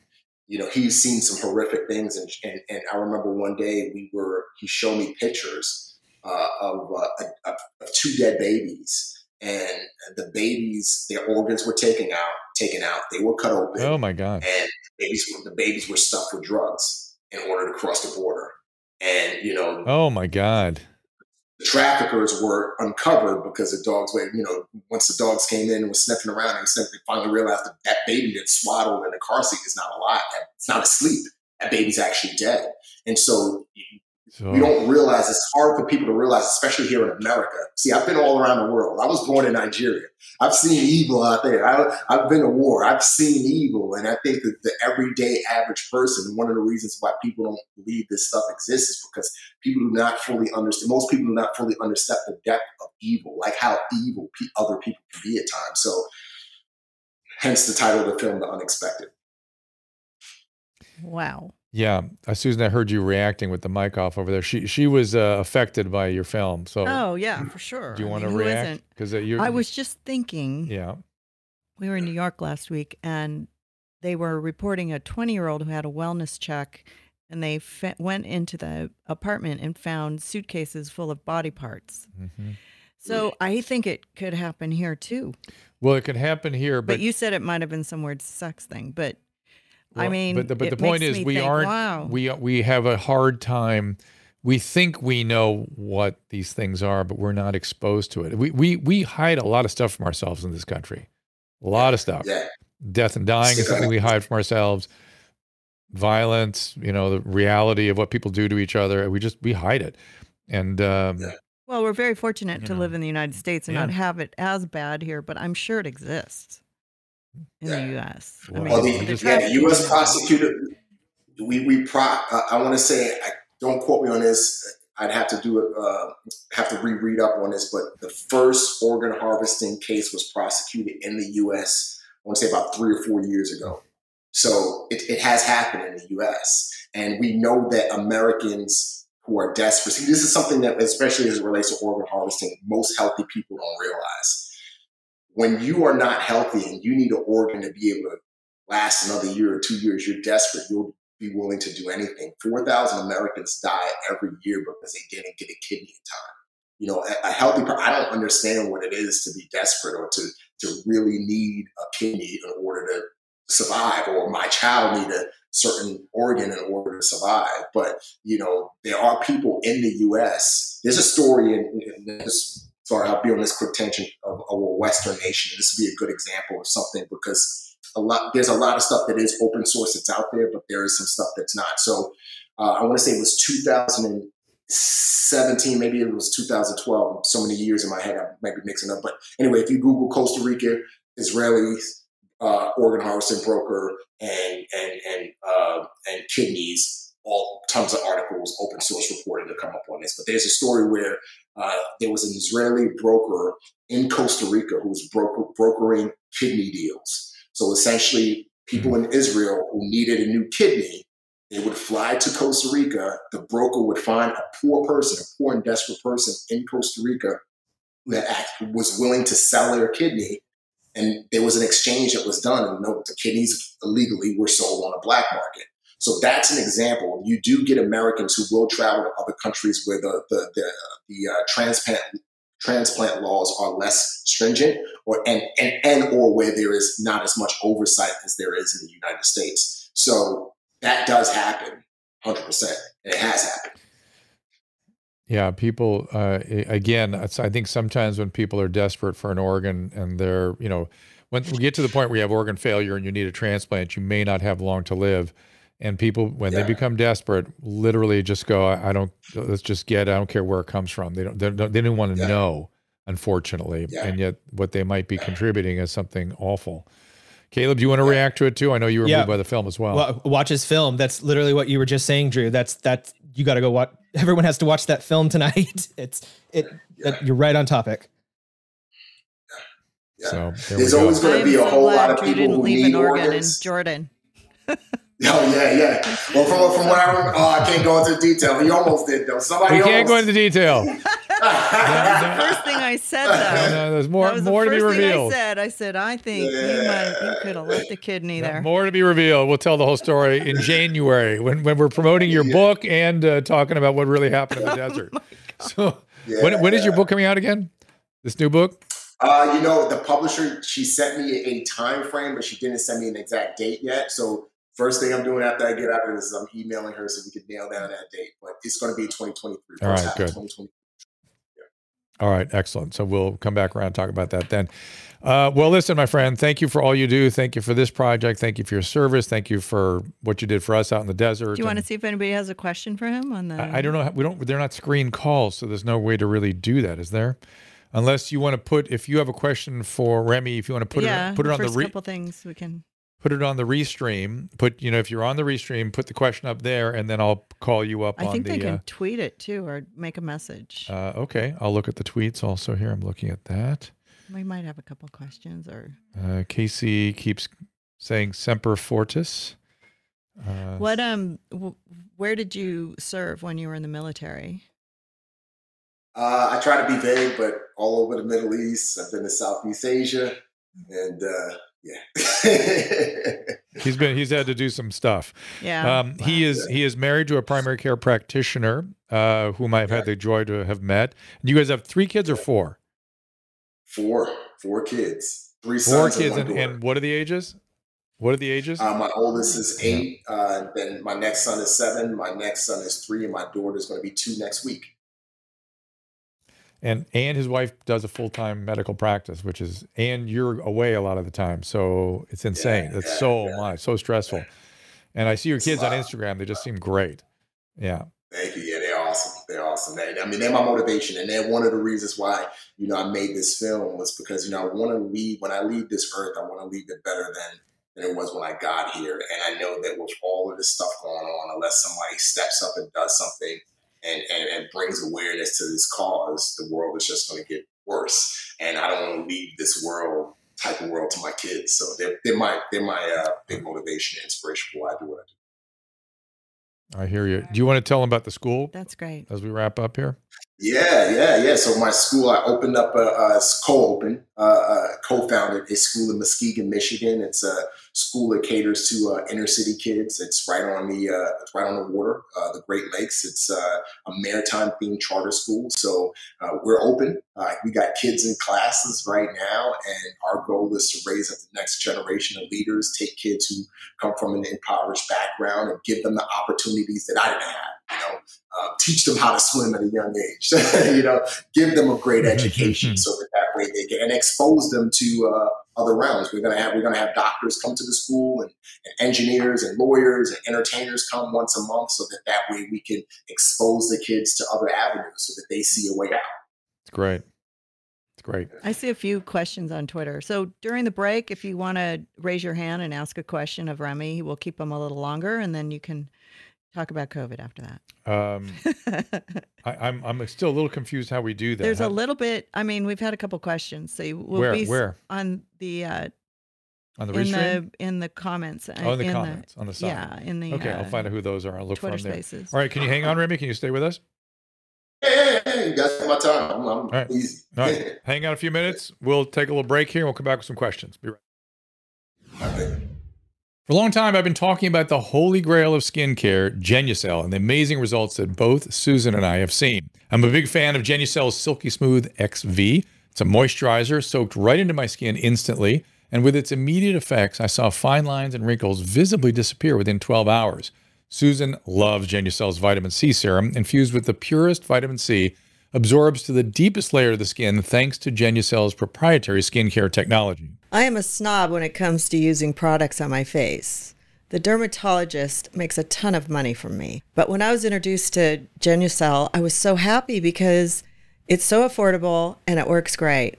you know he's seen some horrific things, and and, and I remember one day we were he showed me pictures uh, of, uh, of, of two dead babies, and the babies their organs were taken out, taken out, they were cut open. Oh my god! And babies, the babies were stuffed with drugs in order to cross the border. And, you know, oh my God. The traffickers were uncovered because the dogs were, you know, once the dogs came in and were sniffing around and they finally realized that that baby that's swaddled in the car seat is not alive. It's not asleep. That baby's actually dead. And so so, we don't realize it's hard for people to realize, especially here in America. See, I've been all around the world. I was born in Nigeria. I've seen evil out there. I, have been to war. I've seen evil. And I think that the everyday average person, one of the reasons why people don't believe this stuff exists is because people do not fully understand, most people do not fully understand the depth of evil, like how evil pe- other people can be at times. So, hence the title of the film, The Unexpected. Wow. Yeah, uh, Susan, I heard you reacting with the mic off over there. She she was uh, affected by your film. So Oh yeah, for [CLEARS THROAT] sure. do you I want to who react? Because you I was just thinking. yeah. We were in New York last week, and they were reporting a 20 year old who had a wellness check, and they fe- went into the apartment and found suitcases full of body parts. hmm So I think it could happen here too. Well, it could happen here, But, but you said it might have been some weird sex thing. But I mean, but the, but it the point is, we think, aren't. Wow. We we have a hard time. We think we know what these things are, but we're not exposed to it. We we we hide a lot of stuff from ourselves in this country. A lot of stuff. Yeah. Death and dying is something we hide from ourselves. Violence, you know, the reality of what people do to each other. We just we hide it, and um, Yeah. well, we're very fortunate to know. live in the United States and Yeah. not have it as bad here. But I'm sure it exists in Yeah. the U.S. I Well, mean, Well, the- the, the yeah, the U.S. prosecutor, we we pro. Uh, I want to say, I, don't quote me on this. I'd have to do it. Uh, have to reread up on this. But the first organ harvesting case was prosecuted in the U.S. I want to say about three or four years ago. So it, it has happened in the U.S. and we know that Americans who are desperate. See, this is something that, especially as it relates to organ harvesting, most healthy people don't realize. When you are not healthy and you need an organ to be able to last another year or two years, you're desperate. You'll be willing to do anything. 4,000 Americans die every year because they didn't get a kidney in time. You know, a, healthy I don't understand what it is to be desperate or to, to really need a kidney in order to survive or my child need a certain organ in order to survive. But, you know, there are people in the U.S. There's a story in, in this, I'll be on this quick tangent of, of a Western nation. This would be a good example of something because a lot there's a lot of stuff that is open source that's out there, but there is some stuff that's not. So uh, I want to say it was 2017, maybe it was 2012. So many years in my head, I might be mixing up. But anyway, if you Google Costa Rica, Israeli uh, organ harvesting broker and and and uh, and kidneys, all tons of articles, open source reporting to come up on this. But there's a story where uh, there was an Israeli broker in Costa Rica who was broker, brokering kidney deals. So essentially, people in Israel who needed a new kidney, they would fly to Costa Rica. The broker would find a poor person, a poor and desperate person in Costa Rica that was willing to sell their kidney. And there was an exchange that was done, and the kidneys illegally were sold on a black market. So that's an example. You do get Americans who will travel to other countries where the the the, the uh, transplant transplant laws are less stringent, or and, and and or where there is not as much oversight as there is in the United States. So that does happen, hundred percent, it has happened. Yeah, people. Uh, again, I think sometimes when people are desperate for an organ and they're, you know, when we get to the point where you have organ failure and you need a transplant, you may not have long to live. And people, when they become desperate, literally just go, "I I don't. Let's just get. I don't care where it comes from. They don't. They don't, they didn't want to Yeah. know, unfortunately. Yeah. And yet, what they might be contributing is something awful. Caleb, do you want to react to it too? I know you were Yeah. moved by the film as well. Wa- watch his film. That's literally what you were just saying, Drew. That's that's you got to go watch. [LAUGHS] Everyone has to watch that film tonight. [LAUGHS] It's it. that- you're right on topic. Yeah. So there There's we go. always going I to am be a so whole lot of Drew people didn't who leave need an organ organs. in Jordan. [LAUGHS] Oh yeah, yeah. Well, from, from what I remember, oh, I can't go into detail. He almost did though. Somebody we can't go into detail. [LAUGHS] [LAUGHS] That was the first thing I said, No, though. no, there's more that was more the to be first thing revealed. I said. I said, I think you might, you could have left the kidney there. More to be revealed. We'll tell the whole story in [LAUGHS] January when, when we're promoting your book and uh, talking about what really happened in the desert. So Yeah, when when is your book coming out again? This new book? Uh, you know, the publisher she sent me a time frame, but she didn't send me an exact date yet. So first thing I'm doing after I get out of this is I'm emailing her so we can nail down that date. But it's going to be 2023. All first right, half of good. 2023. All right, excellent. So we'll come back around and talk about that then. Uh, well, listen, my friend, thank you for all you do. Thank you for this project. Thank you for your service. Thank you for what you did for us out in the desert. Do you want to see if anybody has a question for him on the? I, I don't know. We don't. They're not screen calls, so there's no way to really do that, is there? Unless you want to put, if you have a question for Remi, if you want to put yeah, it, put it on the first re, couple things we can. Put it on the restream. Put you know if you're on the restream, put the question up there, and then I'll call you up I on think the. they can uh, tweet it too, or make a message. uh, okay, I'll look at the tweets also here. I'm looking at that. we might have a couple questions, or Uh, Casey keeps saying Semper Fortis. Uh, what um, w- where did you serve when you were in the military? Uh, I try to be vague, but all over the Middle East. I've been to Southeast Asia, and uh, yeah. [LAUGHS] he's been he's had to do some stuff. Yeah. Um, he is he is married to a primary care practitioner uh, whom I've had the joy to have met. And you guys have three kids or four? Four, four kids, three four sons kids, and, and, and, what are the ages? What are the ages? Uh, my oldest is eight. Uh, then my next son is seven. My next son is three, and my daughter is going to be two next week and and his wife does a full time medical practice, which is and you're away a lot of the time, so it's insane. Yeah, That's yeah, so yeah. much, so stressful. And I see your kids on Instagram; they just seem great. Yeah. Thank you. Yeah, they're awesome. They're awesome. They, I mean, they're my motivation, and they're one of the reasons why you know I made this film was because you know I want to leave when I leave this earth, I want to leave it better than than it was when I got here. And I know that with all of this stuff going on, unless somebody steps up and does something and, and, and brings awareness to this cause, the world is just going to get worse. And I don't want to leave this world type of world to my kids. So they're, they're my they're my uh, big motivation and inspiration for why I do what I do. I hear you. Do you want to tell them about the school? That's great. As we wrap up here. Yeah, yeah, yeah. So my school, I opened up a, a co-open, uh, uh, co-founded a school in Muskegon, Michigan. It's a school that caters to uh, inner city kids. It's right on the uh, it's right on the water, uh, the Great Lakes. It's uh, a maritime themed charter school. So we're open. we got kids in classes right now, and our goal is to raise up the next generation of leaders. Take kids who come from an impoverished background and give them the opportunities that I didn't have you know, uh, teach them how to swim at a young age, [LAUGHS] you know, give them a great education so that that way they can and expose them to uh, other realms. We're gonna have we're gonna have doctors come to the school and, and, engineers and lawyers and entertainers come once a month so that that way we can expose the kids to other avenues so that they see a way out. It's great. It's great. I see a few questions on Twitter. So during the break, if you want to raise your hand and ask a question of Remi, we'll keep them a little longer, and then you can talk about COVID after that. Um, [LAUGHS] I, am I'm, I'm still a little confused how we do that. There's how, a little bit. I mean, we've had a couple questions. So we'll where be where on the uh, on the in the in the comments. Uh, oh, in the in comments the, on the side. Yeah, in the okay. Uh, I'll find out who those are. I'll look Twitter for them spaces. there. All right, can you hang on, Remi? Can you stay with us? Hey, hey, hey you guys my time. I'm, I'm All right. easy. All right, [LAUGHS] hang on a few minutes. We'll take a little break here. and We'll come back with some questions. Be right. Okay. For a long time, I've been talking about the holy grail of skincare, Genucel, and the amazing results that both Susan and I have seen. I'm a big fan of Genucel's Silky Smooth XV. It's a moisturizer soaked right into my skin instantly, and with its immediate effects, I saw fine lines and wrinkles visibly disappear within 12 hours. Susan loves Genucel's vitamin C serum, infused with the purest vitamin C, absorbs to the deepest layer of the skin thanks to Genucel's proprietary skincare technology. I am a snob when it comes to using products on my face. The dermatologist makes a ton of money from me. But when I was introduced to Genucel, I was so happy because it's so affordable and it works great.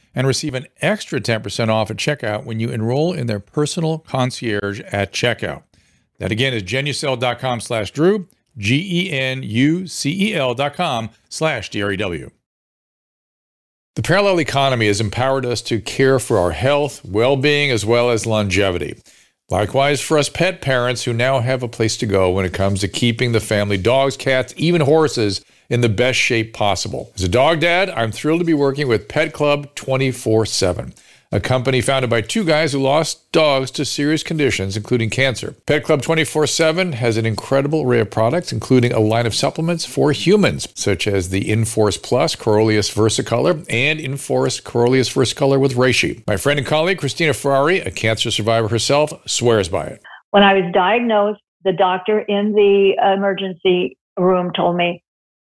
and receive an extra 10% off at checkout when you enroll in their personal concierge at checkout. That again is genucel.com slash Drew, G-E-N-U-C-E-L dot com slash D-R-E-W. The parallel economy has empowered us to care for our health, well-being, as well as longevity. Likewise, for us pet parents who now have a place to go when it comes to keeping the family dogs, cats, even horses in the best shape possible. As a dog dad, I'm thrilled to be working with Pet Club 24 7, a company founded by two guys who lost dogs to serious conditions, including cancer. Pet Club 24 7 has an incredible array of products, including a line of supplements for humans, such as the Inforce Plus Coriolus Versicolor and Inforce Coriolus Versicolor with Reishi. My friend and colleague, Christina Ferrari, a cancer survivor herself, swears by it. When I was diagnosed, the doctor in the emergency room told me,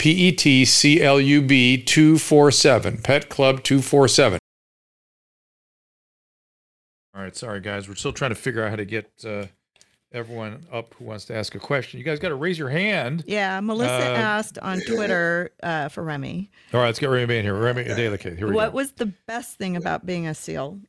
P E T C L U B 247, Pet Club 247. All right, sorry guys. We're still trying to figure out how to get uh, everyone up who wants to ask a question. You guys got to raise your hand. Yeah, Melissa Uh, asked on Twitter uh, for Remi, All right, let's get Remi in here. Remi Adeleke. Here we go. what go. was the best thing about being a SEAL?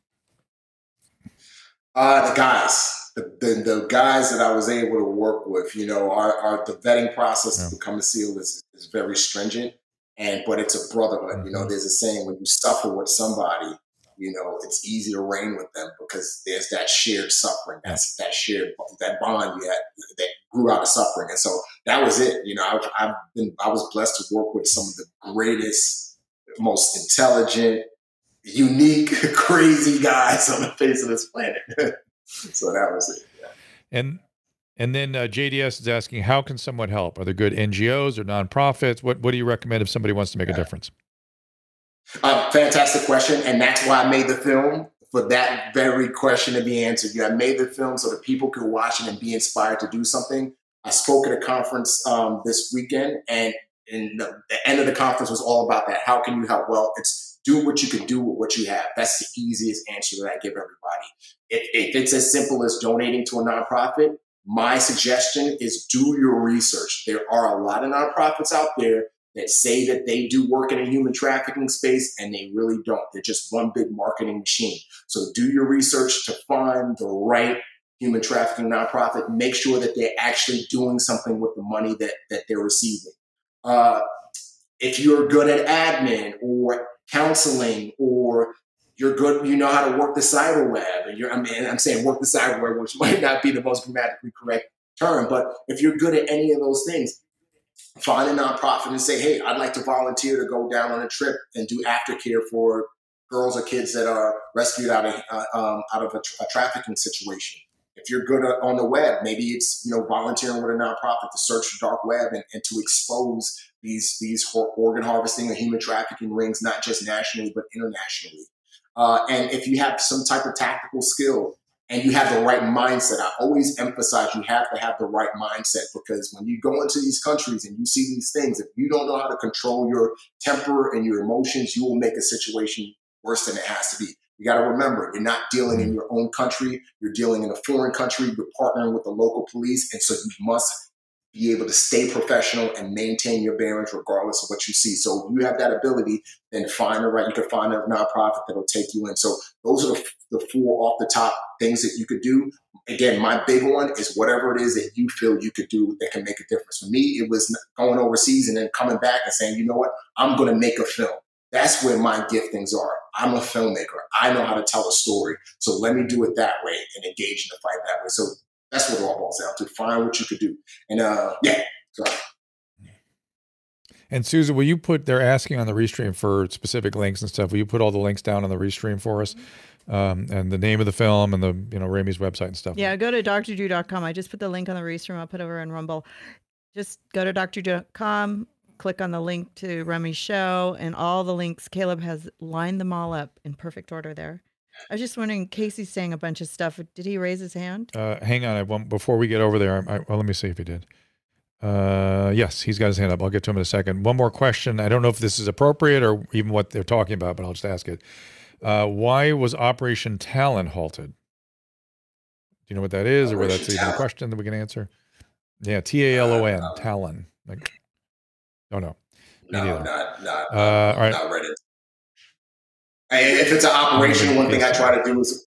Uh, the guys, the, the the guys that I was able to work with, you know, our, our the vetting process Yeah. to become a SEAL is, is very stringent, and but it's a brotherhood. You know, Mhm. there's a saying when you suffer with somebody, you know, it's easy to reign with them because there's that shared suffering, that's that shared that bond you had that grew out of suffering, and so that was it. You know, I've, I've been I was blessed to work with some of the greatest, most intelligent, unique, [LAUGHS] crazy guys on the face of this planet. [LAUGHS] [LAUGHS] so that was it. And and then uh, JDS is asking, how can someone help? Are there good NGOs or nonprofits? What what do you recommend if somebody wants to make a difference? Uh, fantastic question, and that's why I made the film for that very question to be answered. Know, I made the film so that people could watch it and be inspired to do something. I spoke at a conference um, this weekend, and, and the, the end of the conference was all about that. How can you help? Well, it's do what you can do with what you have. That's the easiest answer that I give everybody. If, if it's as simple as donating to a nonprofit, my suggestion is do your research. There are a lot of nonprofits out there that say that they do work in a human trafficking space and they really don't. They're just one big marketing machine. So do your research to find the right human trafficking nonprofit. Make sure that they're actually doing something with the money that, that they're receiving. Uh, if you're good at admin or counseling or you're good, you know how to work the cyber web, and you're, I mean, I'm saying work the cyber web, which [LAUGHS] might not be the most grammatically correct term, but if you're good at any of those things, find a nonprofit and say, hey, I'd like to volunteer to go down on a trip and do aftercare for girls or kids that are rescued out of uh, um, out of a, tra- a trafficking situation. If you're good on the web, maybe it's you know volunteering with a nonprofit to search the dark web and, and to expose these these organ harvesting and human trafficking rings, not just nationally but internationally. Uh, and if you have some type of tactical skill and you have the right mindset, I always emphasize you have to have the right mindset because when you go into these countries and you see these things, if you don't know how to control your temper and your emotions, you will make a situation worse than it has to be. You got to remember, you're not dealing in mm. your own country, you're dealing in a foreign country, you're partnering with the local police, and so you must be able to stay professional and maintain your bearings regardless of what you see. So if you have that ability, then find the right, you can find a nonprofit that'll take you in. So those are the, the four off the top things that you could do. Again, my big one is whatever it is that you feel you could do that can make a difference. For me, it was going overseas and then coming back and saying, you know what, I'm going to make a film. That's where my giftings are. I'm a filmmaker. I know how to tell a story. So let me do it that way and engage in the fight that way. So that's what it all boils down to. Find what you could do. And uh, yeah, sorry. And Susan, will you put? They're asking on the restream for specific links and stuff. Will you put all the links down on the restream for us, um, and the name of the film and the you know Remi's website and stuff? Yeah, go to drdrew.com. I just put the link on the restream. I'll put it over in Rumble. Just go to drdrew.com, click on the link to Remi's show, and all the links. Caleb has lined them all up in perfect order there. I was just wondering, Casey's saying a bunch of stuff. Did he raise his hand? Uh, hang on, I want, before we get over there. I, well, let me see if he did. Uh, yes, he's got his hand up. I'll get to him in a second. One more question. I don't know if this is appropriate or even what they're talking about, but I'll just ask it. Uh, why was Operation Talon halted? Do you know what that is, or whether that's Operation even a question that we can answer? Yeah, T A L O N, Talon. Like, oh no. Me No, not, not, Uh, all right. not ready. And if it's an operation, one thing I try to do is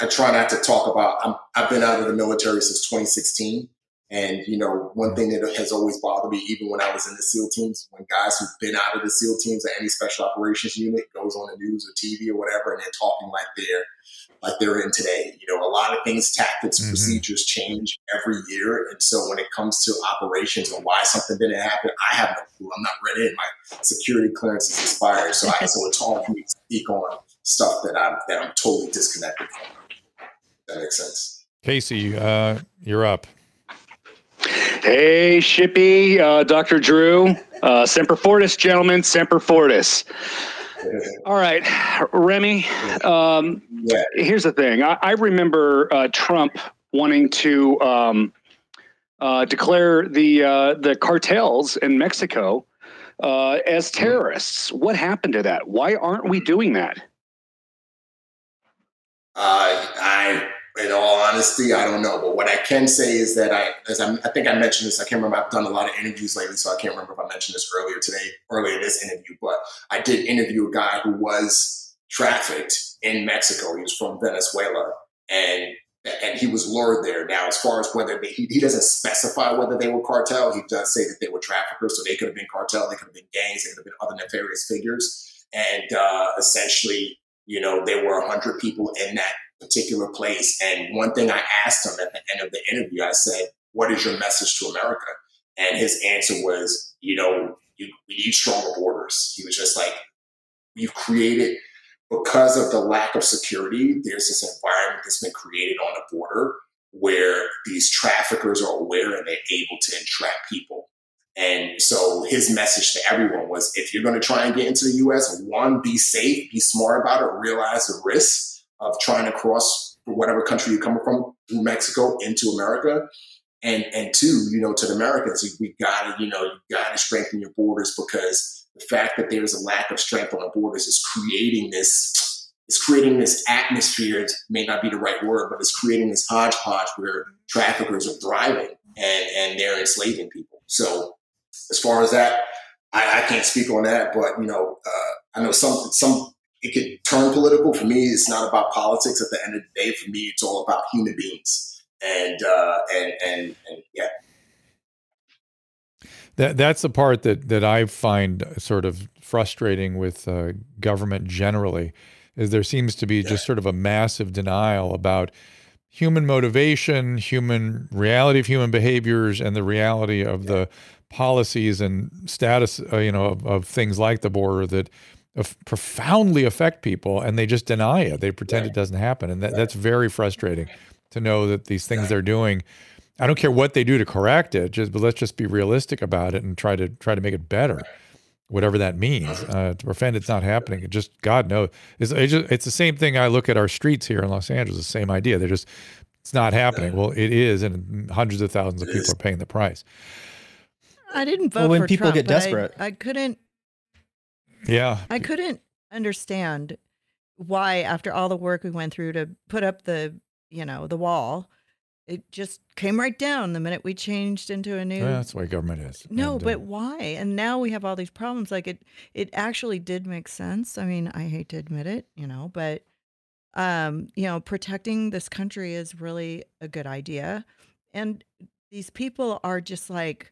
I try not to talk about. I'm, I've been out of the military since 2016, And you know, one thing that has always bothered me, even when I was in the SEAL teams, when guys who've been out of the SEAL teams or any special operations unit goes on the news or TV or whatever, and they're talking like they're like they're in today. You know, a lot of things, tactics, mm-hmm. procedures change every year, and so when it comes to operations and why something didn't happen, I have no clue. I'm not ready. My security clearance is expired, so I so it's hard for me to speak on stuff that I'm that I'm totally disconnected from. That makes sense. Casey, uh, you're up. Hey, Shippy, uh, Dr. Drew, uh, Semper Fortis, gentlemen, Semper Fortis. All right, Remi. Um, yeah. Here's the thing. I, I remember uh, Trump wanting to um, uh, declare the uh, the cartels in Mexico uh, as terrorists. What happened to that? Why aren't we doing that? Uh, I in all honesty, I don't know. But what I can say is that I, as i I think I mentioned this, I can't remember. I've done a lot of interviews lately, so I can't remember if I mentioned this earlier today, earlier in this interview. But I did interview a guy who was trafficked in Mexico. He was from Venezuela, and and he was lured there. Now, as far as whether they, he, he doesn't specify whether they were cartel, he does say that they were traffickers. So they could have been cartel, they could have been gangs, they could have been other nefarious figures. And uh, essentially, you know, there were hundred people in that particular place. And one thing I asked him at the end of the interview, I said, What is your message to America? And his answer was, You know, you, we need stronger borders. He was just like, You've created, because of the lack of security, there's this environment that's been created on the border where these traffickers are aware and they're able to entrap people. And so his message to everyone was if you're going to try and get into the US, one, be safe, be smart about it, realize the risks of trying to cross whatever country you're coming from through Mexico into America. And and two, you know, to the Americans, we gotta, you know, you gotta strengthen your borders because the fact that there's a lack of strength on the borders is creating this it's creating this atmosphere, it may not be the right word, but it's creating this hodgepodge where traffickers are thriving and, and they're enslaving people. So as far as that, I, I can't speak on that, but you know, uh, I know some some it could turn political. For me, it's not about politics. At the end of the day, for me, it's all about human beings. And uh, and and and yeah. That that's the part that that I find sort of frustrating with uh, government generally, is there seems to be yeah. just sort of a massive denial about human motivation, human reality of human behaviors, and the reality of yeah. the policies and status, uh, you know, of, of, things like the border that profoundly affect people and they just deny it. They pretend right. it doesn't happen. And that, that's very frustrating to know that these things they're doing, I don't care what they do to correct it, just but let's just be realistic about it and try to try to make it better. Whatever that means, uh, to pretend it's not happening, it just God knows. It's, it's, just, it's the same thing. I look at our streets here in Los Angeles. The same idea. They're just it's not happening. Well, it is, and hundreds of thousands of people are paying the price. I didn't vote well, when people Trump, get desperate. I, I couldn't yeah. I couldn't understand why, after all the work we went through to put up the, you know, the wall, it just came right down the minute we changed into a new. That's way government is. No, and, but uh, why? And now we have all these problems. Like it, it actually did make sense. I mean, I hate to admit it, you know, but, um, you know, protecting this country is really a good idea, and these people are just like,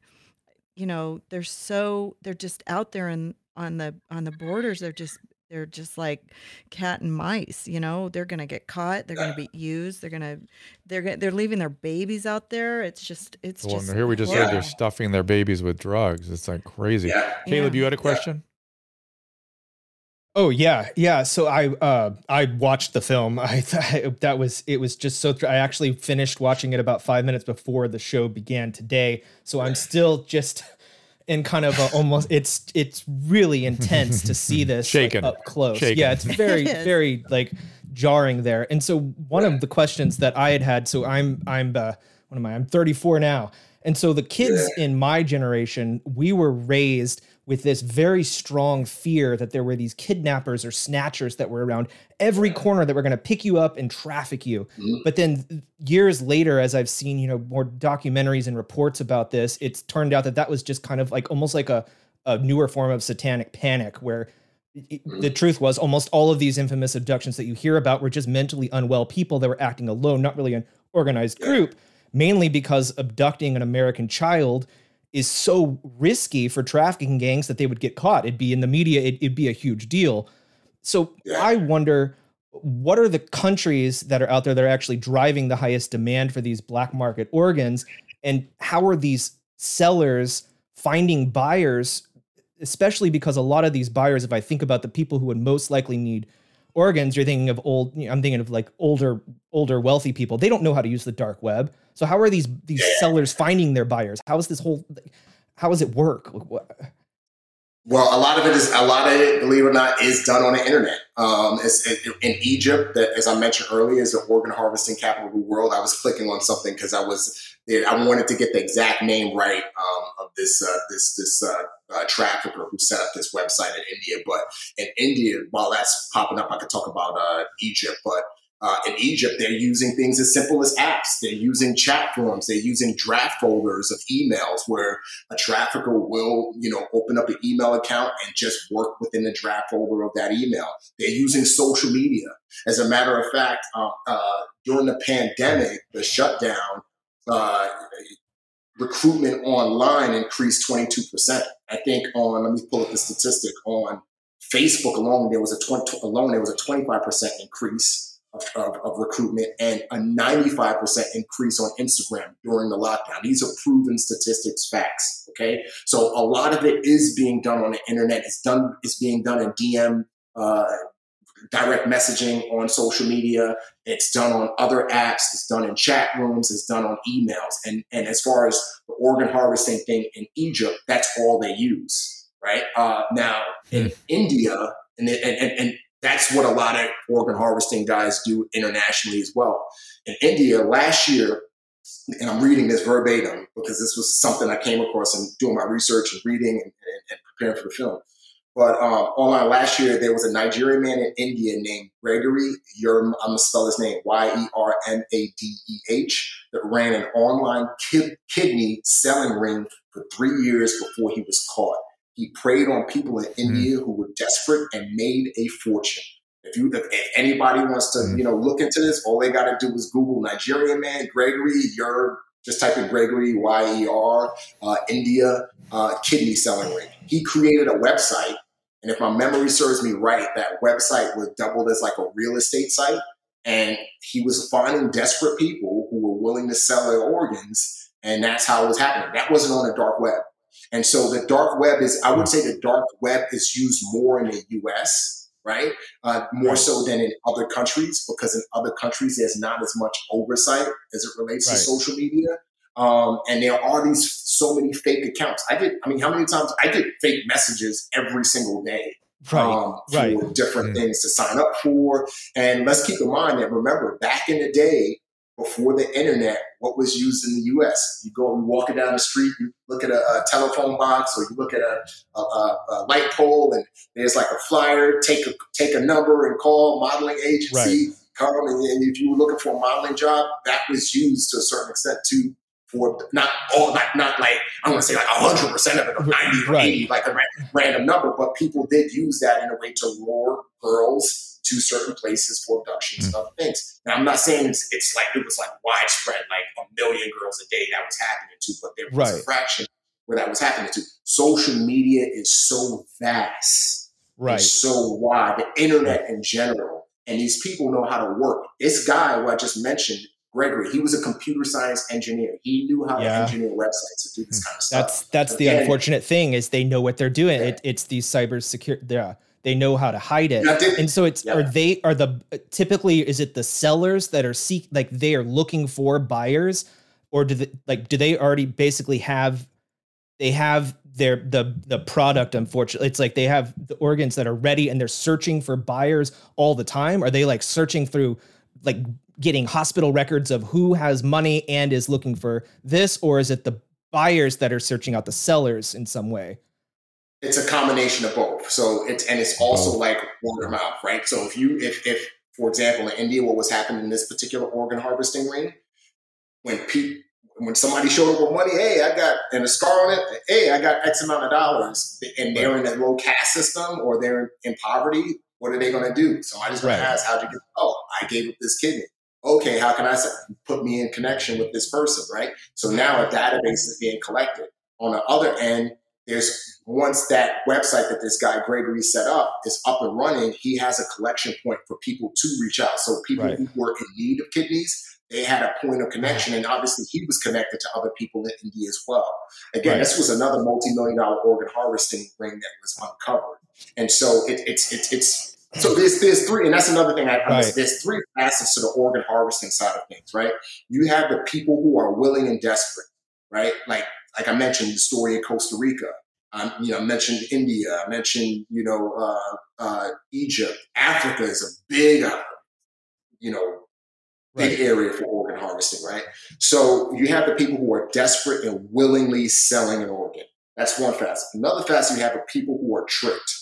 you know, they're so they're just out there and on the on the borders they're just they're just like cat and mice you know they're gonna get caught they're gonna be [LAUGHS] used they're gonna they're they're leaving their babies out there it's just it's well, just here we just horrible. heard they're stuffing their babies with drugs it's like crazy yeah. caleb yeah. you had a question Oh yeah, yeah. So I uh, I watched the film. [LAUGHS] I thought that was it was just so. Th- I actually finished watching it about five minutes before the show began today. So I'm still just and kind of a, almost it's it's really intense to see [LAUGHS] this like, up close. Shaken. Yeah, it's very [LAUGHS] very like jarring there. And so one of the questions that I had had, so I'm I'm uh, what am I? I'm 34 now, and so the kids in my generation, we were raised with this very strong fear that there were these kidnappers or snatchers that were around every corner that were going to pick you up and traffic you. Mm-hmm. But then years later, as I've seen, you know, more documentaries and reports about this, it's turned out that that was just kind of like almost like a, a newer form of satanic panic where mm-hmm. the truth was almost all of these infamous abductions that you hear about were just mentally unwell people that were acting alone, not really an organized group mainly because abducting an American child is so risky for trafficking gangs that they would get caught. It'd be in the media, it, would be a huge deal. So yeah. I wonder what are the countries that are out there that are actually driving the highest demand for these black market organs? And how are these sellers finding buyers, especially because a lot of these buyers, if I think about the people who would most likely need organs, you're thinking of old, I'm thinking of like older, older wealthy people. They don't know how to use the dark web. So how are these these sellers finding their buyers? How is this whole how does it work? Well, a lot of it is a lot of it, believe it or not, is done on the internet. Um, it's, it, in Egypt, that as I mentioned earlier, is the organ harvesting capital of the world. I was clicking on something because I was I wanted to get the exact name right um, of this uh, this this uh, uh, trafficker who set up this website in India. But in India, while that's popping up, I could talk about uh, Egypt, but uh, in Egypt, they're using things as simple as apps. They're using chat forms. They're using draft folders of emails where a trafficker will, you know, open up an email account and just work within the draft folder of that email. They're using social media. As a matter of fact, uh, uh, during the pandemic, the shutdown, uh, recruitment online increased 22%. I think on, let me pull up the statistic, on Facebook alone, there was a 20, alone, there was a 25% increase of, of, recruitment and a 95% increase on Instagram during the lockdown. These are proven statistics, facts. Okay. So a lot of it is being done on the internet. It's done, it's being done in DM, uh, direct messaging on social media. It's done on other apps. It's done in chat rooms. It's done on emails. And, and as far as the organ harvesting thing in Egypt, that's all they use. Right. Uh, now in mm. India, and, and, and that's what a lot of organ harvesting guys do internationally as well. In India last year, and I'm reading this verbatim because this was something I came across and doing my research and reading and, and, and preparing for the film. But um, online last year, there was a Nigerian man in India named Gregory. Yerm, I'm gonna spell his name Y E R M A D E H that ran an online kidney selling ring for three years before he was caught. He preyed on people in India mm. who were desperate and made a fortune. If you, if anybody wants to, mm. you know, look into this, all they got to do is Google Nigerian man Gregory. You're just type in Gregory Y E R uh, India uh, kidney selling ring. He created a website, and if my memory serves me right, that website was doubled as like a real estate site. And he was finding desperate people who were willing to sell their organs, and that's how it was happening. That wasn't on the dark web. And so the dark web is, I would say the dark web is used more in the US, right? Uh, more so than in other countries, because in other countries, there's not as much oversight as it relates right. to social media. Um, and there are these so many fake accounts. I get, I mean, how many times I get fake messages every single day right, um, for right. different mm things to sign up for. And let's keep in mind that remember, back in the day, before the internet, what was used in the U.S. You go, you walking down the street, you look at a, a telephone box, or you look at a, a, a, light pole, and there's like a flyer. Take a take a number and call modeling agency. Right. Come and, and if you were looking for a modeling job, that was used to a certain extent too. For not all, not not like I want to say like hundred percent of it, or ninety or right. eighty, like a random number, but people did use that in a way to lure girls to certain places for abductions mm-hmm. and other things. Now, I'm not saying it's, it's, like it was like widespread, like a million girls a day that was happening to, but there was right. a fraction where that was happening to. Social media is so vast, right? so wide. The internet in general, and these people know how to work. This guy who I just mentioned. Gregory, he was a computer science engineer. He knew how yeah. to engineer websites to do this hmm. kind of stuff. That's that's the unfortunate thing is they know what they're doing. Yeah. It, it's these cyber secure. Yeah, they know how to hide it. And so it's yeah. are they are the typically is it the sellers that are seek like they are looking for buyers? Or do they like do they already basically have they have their the the product unfortunately it's like they have the organs that are ready and they're searching for buyers all the time? Are they like searching through like getting hospital records of who has money and is looking for this? Or is it the buyers that are searching out the sellers in some way it's a combination of both. So it's and it's also like word of mouth, right? So if you if if for example in India, what was happening in this particular organ harvesting ring, when people when somebody showed up with money, hey, I got and a scar on it, hey, I got X amount of dollars, and they're in a low caste system or they're in poverty, what are they going to do? Somebody's going right. to ask, how'd you get? Oh, I gave up this kidney. Okay, how can I put me in connection with this person, right? So now a database is being collected. On the other end, there's once that website that this guy Gregory set up is up and running, he has a collection point for people to reach out. So people right. who were in need of kidneys, they had a point of connection, and obviously he was connected to other people in India as well. Again, right. this was another multi-million dollar organ harvesting ring that was uncovered, and so it, it's it's it's so there's there's three, and that's another thing I right. there's three facets to the organ harvesting side of things, right? You have the people who are willing and desperate, right? Like like I mentioned the story of Costa Rica. Um, you know, I mentioned India. I mentioned you know uh, uh, Egypt. Africa is a big, uh, you know, big right. area for organ harvesting, right? So you have the people who are desperate and willingly selling an organ. That's one facet. Another facet, you have the people who are tricked.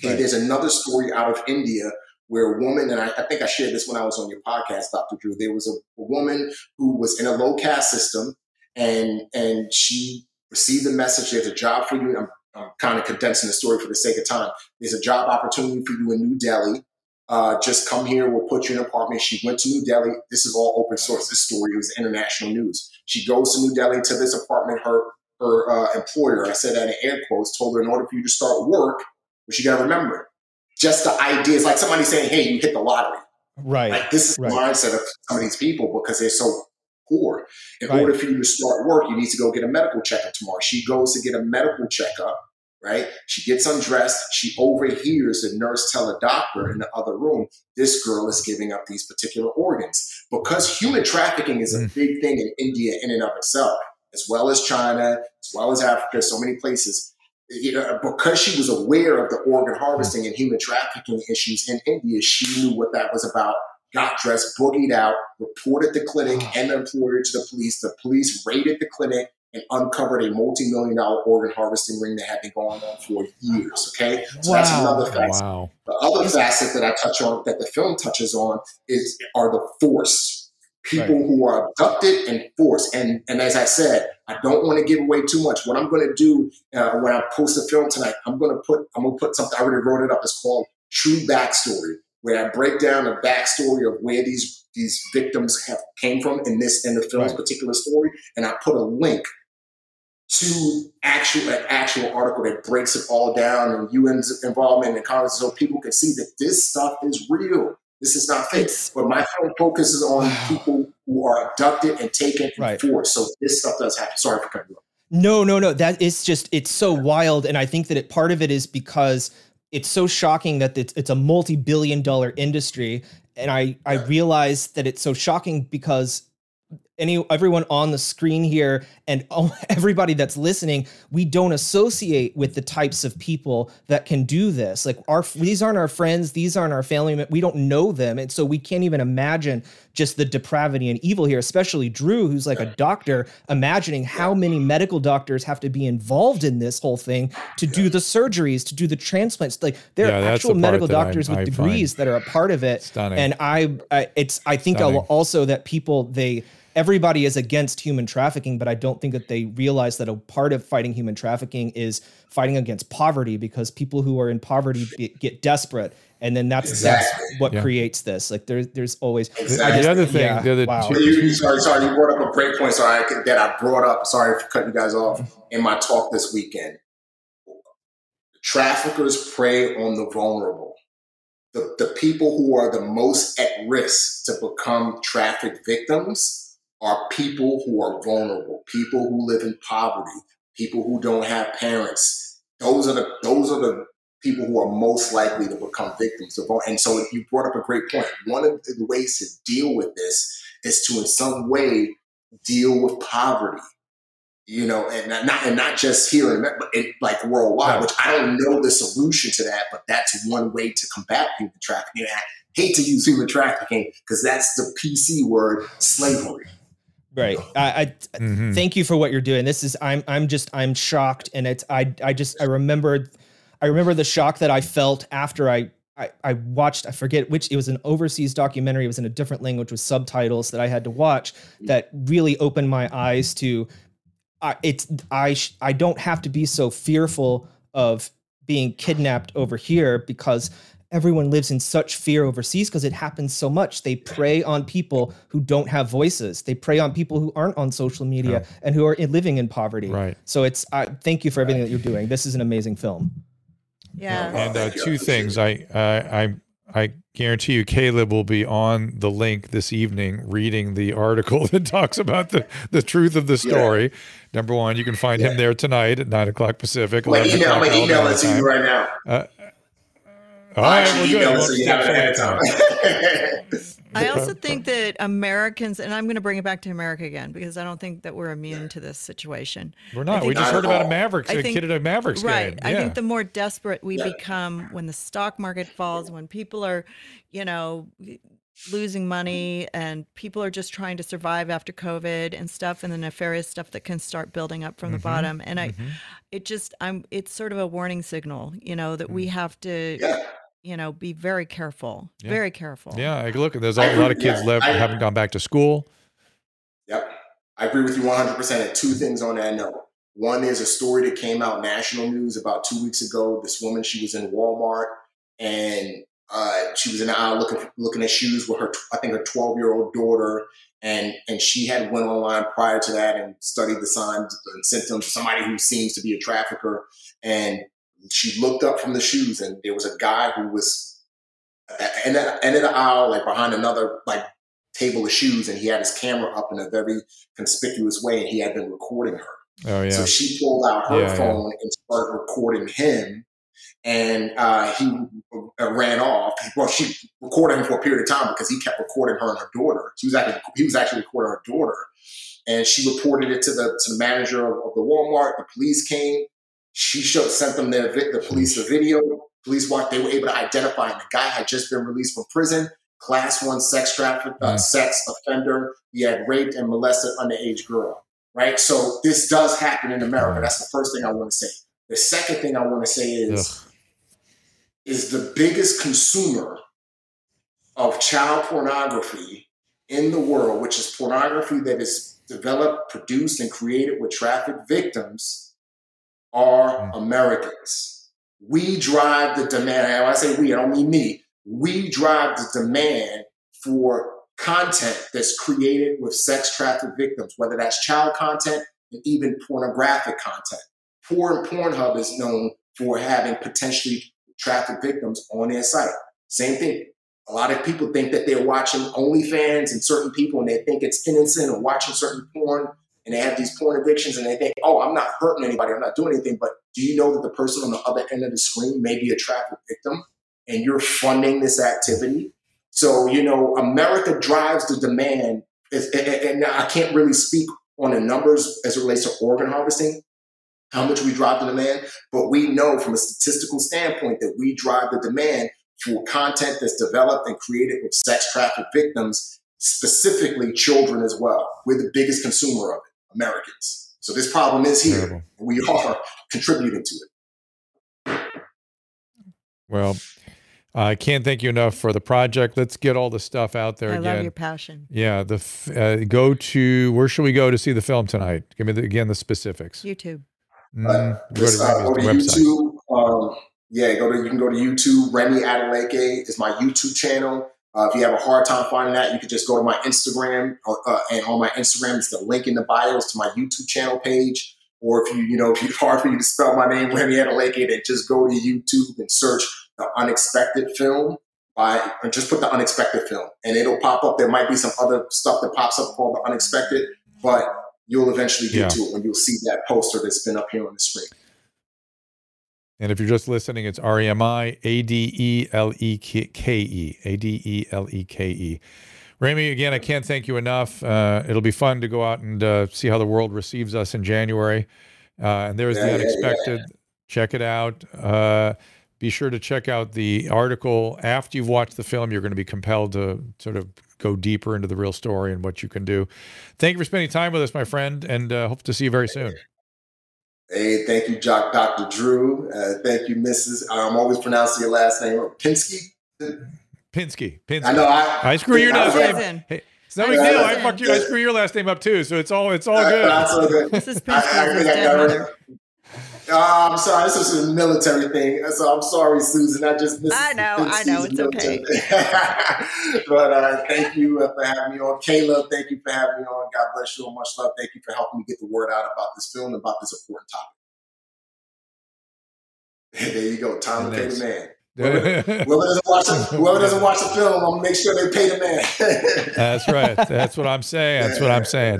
Okay, right. there's another story out of India where a woman, and I, I, think I shared this when I was on your podcast, Dr. Drew. There was a, a woman who was in a low caste system, and and she received a message. There's a job for you. I'm, I'm kind of condensing the story for the sake of time. There's a job opportunity for you in New Delhi uh, just come here, we'll put you in an apartment. She went to New Delhi. This is all open source. This story was international news. She goes to New Delhi to this apartment. Her her uh, employer, I said that in air quotes, told her in order for you to start work, but you got to remember, just the idea is like somebody saying, "Hey, you hit the lottery." Right. Like this is right. the mindset of some of these people because they're so poor. In right. order for you to start work, you need to go get a medical checkup tomorrow. She goes to get a medical checkup right? She gets undressed. She overhears the nurse tell a doctor in the other room, this girl is giving up these particular organs. Because human trafficking is a mm. big thing in India in and of itself, as well as China, as well as Africa, so many places. You know, because she was aware of the organ harvesting and human trafficking issues in India, she knew what that was about got dressed, boogied out, reported the clinic and the employer to the police. The police raided the clinic and uncovered a multi-million dollar organ harvesting ring that had been going on for years. Okay, so wow. that's another facet. Wow. The other facet that I touch on, that the film touches on, is are the force people right. who are abducted and forced. And and as I said, I don't want to give away too much. What I'm going to do uh, when I post the film tonight, I'm going to put I'm going to put something. I already wrote it up. It's called True Backstory, where I break down the backstory of where these these victims have came from in this in the film's right. particular story, and I put a link to actual an actual article that breaks it all down and UN's involvement and Congress, so people can see that this stuff is real. This is not fake. But my film focuses on [SIGHS] people who are abducted and taken right. and forced. So this stuff does happen. Sorry for cutting you off. No, no, no. That is just it's so wild, and I think that it part of it is because it's so shocking that it's, it's a multi-billion dollar industry. And i i realize that it's so shocking because any everyone on the screen here and [LAUGHS] everybody that's listening we don't associate with the types of people that can do this. Like our these aren't our friends these aren't our family we don't know them. And so we can't even imagine just the depravity and evil here especially drew who's like a doctor imagining how many medical doctors have to be involved in this whole thing to do the surgeries to do the transplants. Like there yeah, are actual the medical doctors I, with I degrees that are a part of it. Stunning. and i, I it's i think also that people they everybody is against human trafficking, but I don't think that they realize that a part of fighting human trafficking is fighting against poverty because people who are in poverty get desperate. And then that's exactly. that's what yeah. creates this. Like there's there's always exactly. the other thing. Yeah, the other wow. two, you, sorry, sorry, you brought up a great point. Sorry that I brought up. Sorry for cutting you guys off in my talk this weekend. Traffickers prey on the vulnerable. The, the people who are the most at risk to become trafficked victims are people who are vulnerable, people who live in poverty, people who don't have parents. Those are the those are the people who are most likely to become victims of. And so you brought up a great point. One of the ways to deal with this is to in some way deal with poverty. You know, and not and not just here, but it, like worldwide. Which I don't know the solution to that, but that's one way to combat human trafficking. I hate to use human trafficking because that's the PC word, slavery. Right. I, I mm-hmm. thank you for what you're doing. This is I'm I'm just I'm shocked and it's I I just I remembered I remember the shock that I felt after I I, I watched I forget which it was an overseas documentary it was in a different language with subtitles that I had to watch that really opened my eyes to I it's I sh, I don't have to be so fearful of being kidnapped over here because everyone lives in such fear overseas because it happens so much. They prey on people who don't have voices. They prey on people who aren't on social media Yeah. and who are living in poverty. Right. So it's I thank you for everything that you're doing. This is an amazing film. Yeah. And uh, two things, I, I I I guarantee you, Caleb will be on the link this evening reading the article [LAUGHS] that talks about the the truth of the story. Number one, you can find him there tonight at nine o'clock Pacific. I'm gonna 11 email, I'm o'clock gonna email Alabama it to you right now. Uh, all I'll right, actually well, good. email it so you have it ahead of away time. [LAUGHS] I also think that Americans, and I'm going to bring it back to America again because I don't think that we're immune to this situation. We're not. We just heard about a all. Mavericks, I a think- kid at a Mavericks right. game. I Yeah. think the more desperate we Yeah. become when the stock market falls, when people are, you know, losing money and people are just trying to survive after COVID and stuff and the nefarious stuff that can start building up from the Mhm. bottom. And I, Mhm. it just, I'm, it's sort of a warning signal, you know, that we have to, Yeah. You know, be very careful, Yeah. very careful. Yeah, like, look, there's a lot of kids yeah. left I- haven't gone back to school. Yep. I agree with you 100%. And two things on that note. One is a story that came out national news about two weeks ago. This woman, she was in Walmart and uh, she was in the aisle looking looking at shoes with her, I think her 12 year old daughter, and and she had went online prior to that and studied the signs and symptoms of somebody who seems to be a trafficker. And she looked up from the shoes, and there was a guy who was in the end of the aisle, like behind another like table of shoes, and he had his camera up in a very conspicuous way, and he had been recording her. Oh yeah. So she pulled out her Yeah, yeah. phone and started recording him, and uh, he uh, ran off. Well, she recorded him for a period of time because he kept recording her and her daughter. She was actually he was actually recording her daughter, and she reported it to the to the manager of, of the Walmart. The police came. She showed, sent them the the police the video. Police watched. They were able to identify him. The guy had just been released from prison. Class one sex traffic, uh, Mm. sex offender. He had raped and molested underage girl right? So this does happen in America. That's the first thing I want to say. The second thing I want to say is Ugh. is the biggest consumer of child pornography in the world, which is pornography that is developed, produced, and created with trafficked victims, are Mm. Americans. We drive the demand. And when I say we, I don't mean me. We drive the demand for content that's created with sex trafficked victims, whether that's child content and even pornographic content. Porn Pornhub is known for having potentially trafficked victims on their site. Same thing. A lot of people think that they're watching OnlyFans and certain people, and they think it's innocent or watching certain porn, and they have these porn addictions, and they think, "Oh, I'm not hurting anybody. I'm not doing anything." But do you know that the person on the other end of the screen may be a trafficked victim, and you're funding this activity? So you know, America drives the demand, and I can't really speak on the numbers as it relates to organ harvesting, how much we drive the demand, but we know from a statistical standpoint that we drive the demand for content that's developed and created with sex trafficked victims, specifically children as well. We're the biggest consumer of it, Americans. So this problem is here. Terrible. and We are contributing to it. Well, I can't thank you enough for the project. Let's get all the stuff out there I again. love your passion. Yeah, the f- uh, go to where should we go to see the film tonight? Give me the, again the specifics. YouTube. Mm, go to uh, go to website. YouTube. Um, yeah, go to you can go to YouTube. Remi Adeleke is my YouTube channel. Uh, if you have a hard time finding that, you can just go to my Instagram, uh, uh, and on my Instagram, it's the link in the bio is to my YouTube channel page. Or if you, you know, [LAUGHS] if it's hard for you to spell my name, Remi Adeleke, then just go to YouTube and search the Unexpected Film. By or just put the Unexpected Film, and it'll pop up. There might be some other stuff that pops up called the Unexpected, but you'll eventually get Yeah. to it when you'll see that poster that's been up here on the screen. And if you're just listening, it's R E M I A D E L E K E. A D E L E K E. Remi, again, I can't thank you enough. Uh, it'll be fun to go out and uh, see how the world receives us in January. Uh, and there's Yeah, the yeah, yeah. unexpected. Check it out. Uh, be sure to check out the article after you've watched the film. You're going to be compelled to sort of go deeper into the real story and what you can do. Thank you for spending time with us, my friend, and uh, hope to see you very soon. Hey, thank you, Jock, Dr. Drew. Uh, thank you, Mrs. I'm always pronouncing your last name Pinsky. Pinsky. Pinsky. I know. I, I screw your last name. Hey, it's no big deal. I listen. fucked you. I screw your last name up too, so it's all it's all I- good. that's all good. Mrs. I- I Pinsky is his think I dead got mother. it. Uh, I'm sorry, this is a military thing. So I'm sorry, Susan. I just missed. I know, I know, it's okay. [LAUGHS] but uh, thank you uh, for having me on, Kayla. Thank you for having me on. God bless you and much love. Thank you for helping me get the word out about this film, about this important topic. [LAUGHS] there you go. Time to pay the man. [LAUGHS] whoever, doesn't watch the, whoever doesn't watch the film, I'm gonna make sure they pay the man. That's right. That's what I'm saying. That's what I'm saying.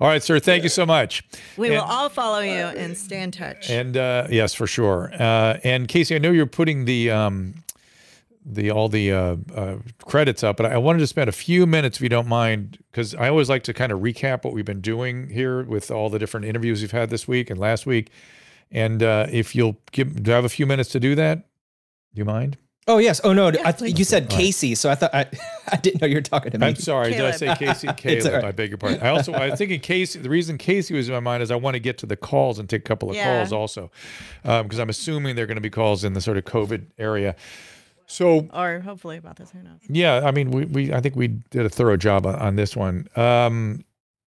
All right, sir. Thank you so much. We and, will all follow you and stay in touch. And uh, yes, for sure. Uh, and Casey, I know you're putting the um, the all the uh, uh credits up, but I wanted to spend a few minutes, if you don't mind, because I always like to kind of recap what we've been doing here with all the different interviews we've had this week and last week. And uh, if you'll give, do I have a few minutes to do that? Do you mind? Oh yes. Oh no. I, you said Casey, so I thought I, [LAUGHS] I didn't know you were talking to me. I'm sorry. Caleb. Did I say Casey? [LAUGHS] Caleb. Right. I beg your pardon. I also I was thinking Casey. The reason Casey was in my mind is I want to get to the calls and take a couple of yeah. calls also, because um, I'm assuming they're going to be calls in the sort of COVID area. So or hopefully about this. Who knows? Yeah. I mean, we, we I think we did a thorough job on, on this one. Um,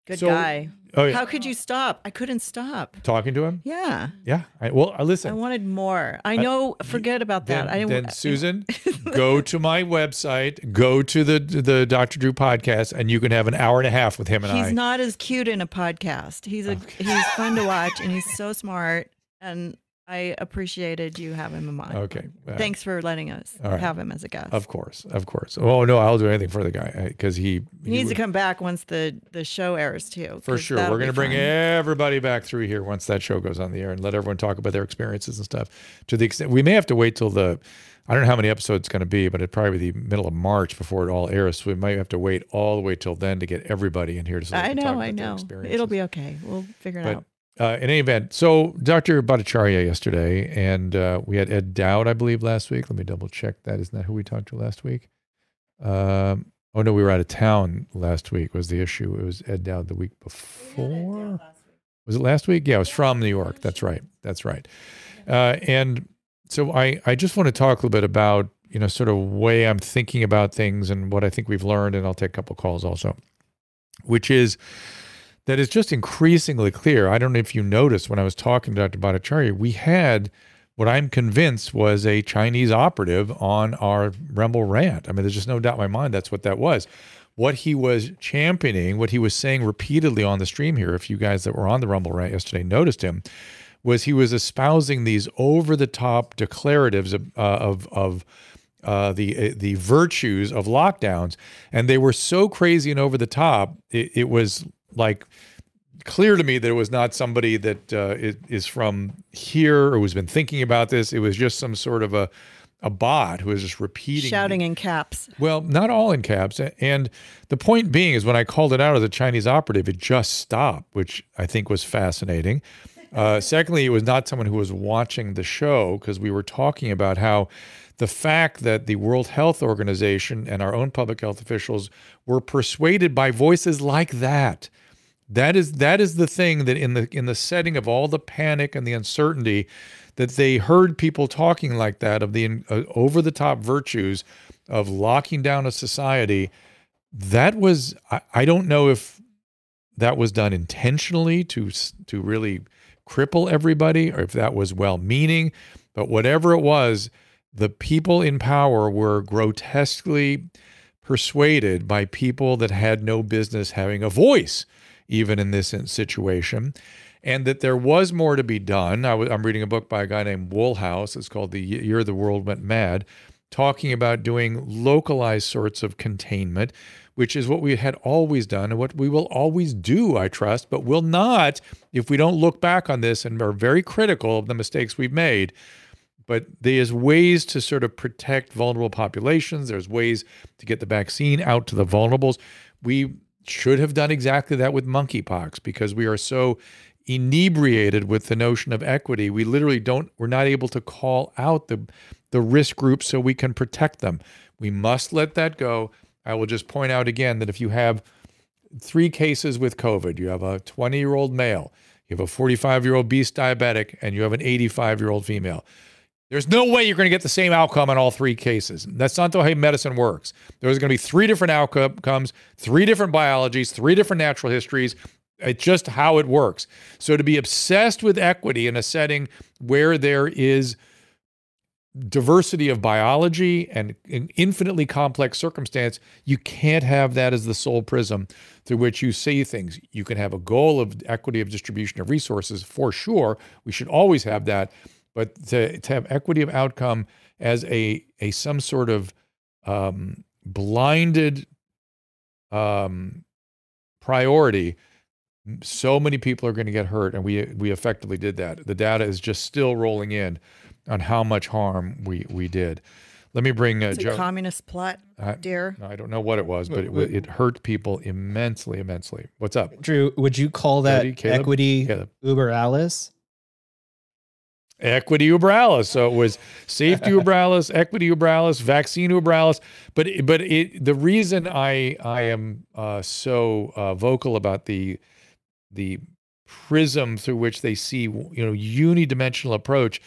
Good so, guy. Oh, yeah. How could you stop? I couldn't stop. Talking to him? Yeah. Yeah. I, well, uh, listen. I wanted more. I know. Uh, forget about that. Then, I didn't. then Susan, [LAUGHS] go to my website, go to the the Dr. Drew podcast, and you can have an hour and a half with him and he's I. He's not as cute in a podcast. He's a okay. he's fun to watch, and he's so smart. And I appreciated you having him on. Okay. Uh, Thanks for letting us right. have him as a guest. Of course, of course. Oh no, I'll do anything for the guy because he, he, he needs would, to come back once the the show airs too. For sure, we're going to bring everybody back through here once that show goes on the air and let everyone talk about their experiences and stuff. To the extent we may have to wait till the. I don't know how many episodes it's going to be, but it'd probably be the middle of March before it all airs. So we might have to wait all the way till then to get everybody in here to. So I know, I know. It'll be okay. We'll figure it but, out uh, in any event, so Dr. Bhattacharya yesterday, and uh, we had Ed Dowd, I believe, last week. Let me double check that. Isn't that who we talked to last week? Um, oh no, we were out of town last week. Was the issue? It was Ed Dowd the week before. Was it last week? Yeah, it was from New York. That's right. That's right. Uh, and so I, I just want to talk a little bit about you know sort of way I'm thinking about things and what I think we've learned, and I'll take a couple calls also, which is that is just increasingly clear. I don't know if you noticed when I was talking to Dr. Bhattacharya, we had what I'm convinced was a Chinese operative on our Rumble rant. I mean, there's just no doubt in my mind that's what that was. What he was championing, what he was saying repeatedly on the stream here, if you guys that were on the Rumble rant yesterday noticed him, was he was espousing these over the top declaratives of, uh, of, of uh, the uh, the virtues of lockdowns, and they were so crazy and over the top. It, it was like clear to me that it was not somebody that uh, is from here or who's been thinking about this. It was just some sort of a a bot who was just repeating shouting in caps. Well, not all in caps. And the point being is when I called it out as a Chinese operative, it just stopped, which I think was fascinating. Uh, secondly, it was not someone who was watching the show because we were talking about how the fact that the World Health Organization and our own public health officials were persuaded by voices like that. That is that is the thing that in the in the setting of all the panic and the uncertainty that they heard people talking like that of the uh, over the top virtues of locking down a society that was I, I don't know if that was done intentionally to to really cripple everybody or if that was well meaning but whatever it was the people in power were grotesquely persuaded by people that had no business having a voice even in this situation, and that there was more to be done. I w- I'm reading a book by a guy named Woolhouse. It's called The Year the World Went Mad, talking about doing localized sorts of containment, which is what we had always done and what we will always do, I trust, but will not if we don't look back on this and are very critical of the mistakes we've made. But there's ways to sort of protect vulnerable populations. There's ways to get the vaccine out to the vulnerables. We should have done exactly that with monkeypox because we are so inebriated with the notion of equity. We literally don't, we're not able to call out the, the risk groups so we can protect them. We must let that go. I will just point out again that if you have three cases with COVID, you have a 20 year old male, you have a 45 year old beast diabetic, and you have an 85 year old female. There's no way you're going to get the same outcome in all three cases. That's not the way medicine works. There's going to be three different outcomes, three different biologies, three different natural histories. It's just how it works. So to be obsessed with equity in a setting where there is diversity of biology and an infinitely complex circumstance, you can't have that as the sole prism through which you see things. You can have a goal of equity of distribution of resources for sure. We should always have that. But to, to have equity of outcome as a, a some sort of um, blinded um, priority, so many people are going to get hurt, and we we effectively did that. The data is just still rolling in on how much harm we we did. Let me bring uh, Joe. communist plot, I- dear. I don't know what it was, but it, it hurt people immensely, immensely. What's up? Drew, would you call that Jody, Caleb? equity Caleb. uber alles? Equity uber alles. So it was safety uber alles, [LAUGHS] equity uber alles, vaccine uber alles. But but it, the reason I I am uh, so uh, vocal about the the prism through which they see you know unidimensional approach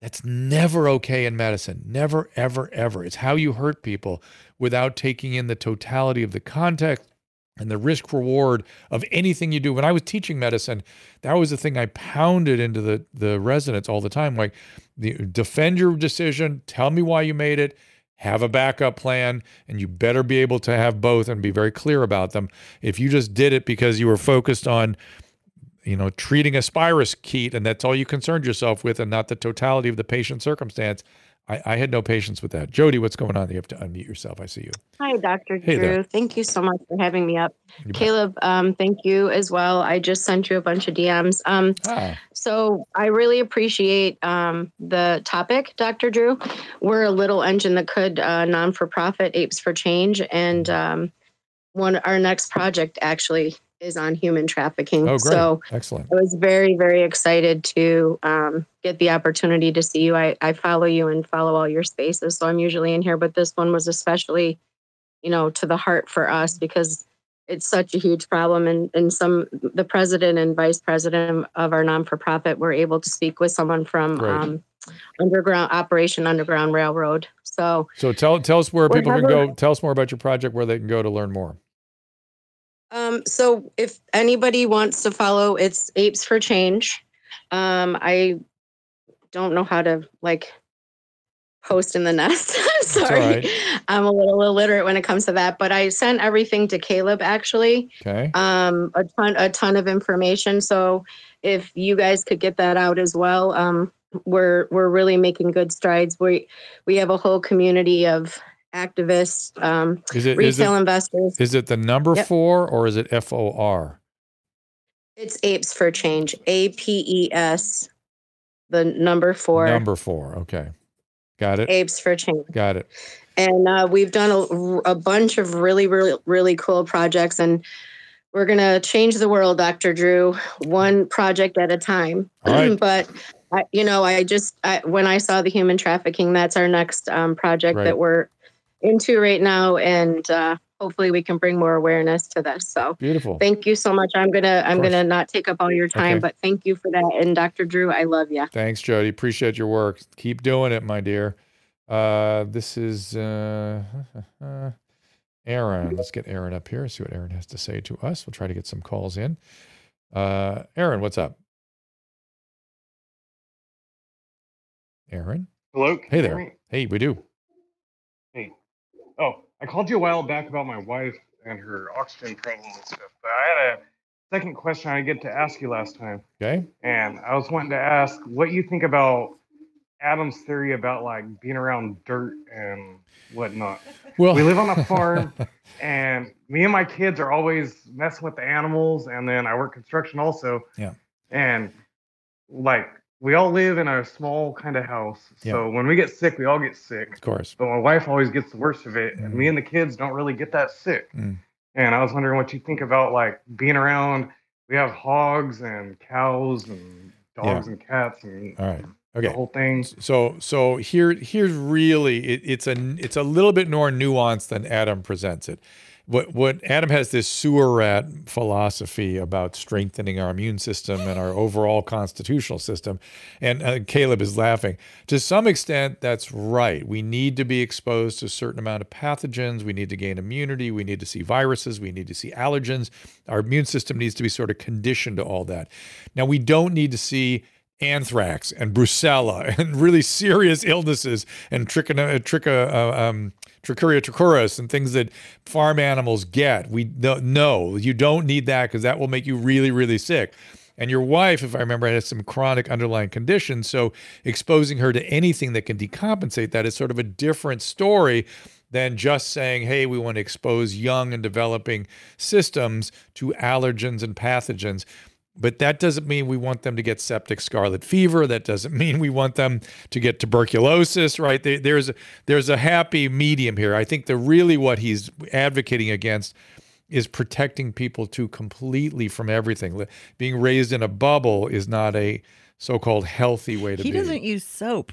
that's never okay in medicine. Never ever ever. It's how you hurt people without taking in the totality of the context and the risk reward of anything you do. When i was teaching medicine that was the thing i pounded into the the residents all the time. Like the, defend your decision. Tell me why you made it. Have a backup plan and you better be able to have both and be very clear about them. If you just did it because you were focused on you know treating a spirochete and that's all you concerned yourself with and not the totality of the patient circumstance i, I had no patience with that jody what's going on you have to unmute yourself i see you Hi, Dr. Hey Drew. there. Thank you so much for having me up. You. Caleb, um, thank you as well. I just sent you a bunch of DMs. Um, ah, so I really appreciate um, the topic, Dr. Drew. We're a little engine that could uh, non for profit Apes for Change, and um, one our next project actually is on human trafficking. oh great So excellent I was very, very excited to um, get the opportunity to see you. I, I follow you and follow all your spaces, so I'm usually in here, but this one was especially, you know, to the heart for us because it's such a huge problem. And and some the president and vice president of our non for profit were able to speak with someone from um, underground Operation Underground Railroad. So so tell tell us where people can go tell us more about your project where they can go to learn more Um, so if anybody wants to follow, it's Apes for Change. Um, I don't know how to like post in the nest. [LAUGHS] I'm sorry. right. I'm a little illiterate when it comes to that, but I sent everything to Caleb actually. okay Um, a ton, a ton of information. So if you guys could get that out as well, um, we're we're really making good strides. We we have a whole community of activists, um, is it is retail it investors. is it the number Yep. four or is it f-o-r It's Apes for Change. A P E S, the number four. number four okay got it Apes for Change. got it And uh, we've done a, a bunch of really, really, really cool projects. And we're going to change the world, Dr. Drew, one project at a time. Right. [CLEARS THROAT] but, I, you know, I just, I, when I saw the human trafficking, that's our next um, project Right. that we're into right now. And uh, hopefully we can bring more awareness to this. So beautiful thank you so much. I'm going to, I'm going to not take up all your time, Okay. but thank you for that. And Dr. Drew, I love you. Thanks, Jody. Appreciate your work. Keep doing it, my dear. Uh, this is uh, [LAUGHS] Aaron. Let's get Aaron up here. See what Aaron has to say to us. We'll try to get some calls in. Uh, Aaron, what's up? Aaron. Hello. Hey there. Hey, we do. Oh, I called you a while back about my wife and her oxygen problem and stuff. But I had a second question I get to ask you last time, Okay. and I was wanting to ask what you think about Adam's theory about like being around dirt and whatnot. Well, we live on a farm, [LAUGHS] and me and my kids are always messing with the animals, and then I work construction also. Yeah. And like we all live in a small kind of house, so when we get sick, we all get sick. Of course. But my wife always gets the worst of it, and me and the kids don't really get that sick. Mm. And I was wondering what you think about like being around. We have hogs and cows and dogs and cats and All right. Okay. the whole thing. So so here here's really it, it's a it's a little bit more nuanced than Adam presents it. What what Adam has this sewer rat philosophy about strengthening our immune system and our overall constitutional system, and uh, Caleb is laughing. To some extent, that's right. We need to be exposed to a certain amount of pathogens. We need to gain immunity. We need to see viruses. We need to see allergens. Our immune system needs to be sort of conditioned to all that. Now, we don't need to see anthrax and brucella [LAUGHS] and really serious illnesses and trichina, tricha, uh, um, trichuria trichuris and things that farm animals get. We no, you don't need that because that will make you really, really sick. And your wife, if I remember, has some chronic underlying conditions. So exposing her to anything that can decompensate that is sort of a different story than just saying, hey, we want to expose young and developing systems to allergens and pathogens. But that doesn't mean we want them to get septic scarlet fever. That doesn't mean we want them to get tuberculosis, right? There, there's a, there's a happy medium here. I think the really what he's advocating against is protecting people too completely from everything. Being raised in a bubble is not a so-called healthy way to he be. He doesn't use soap.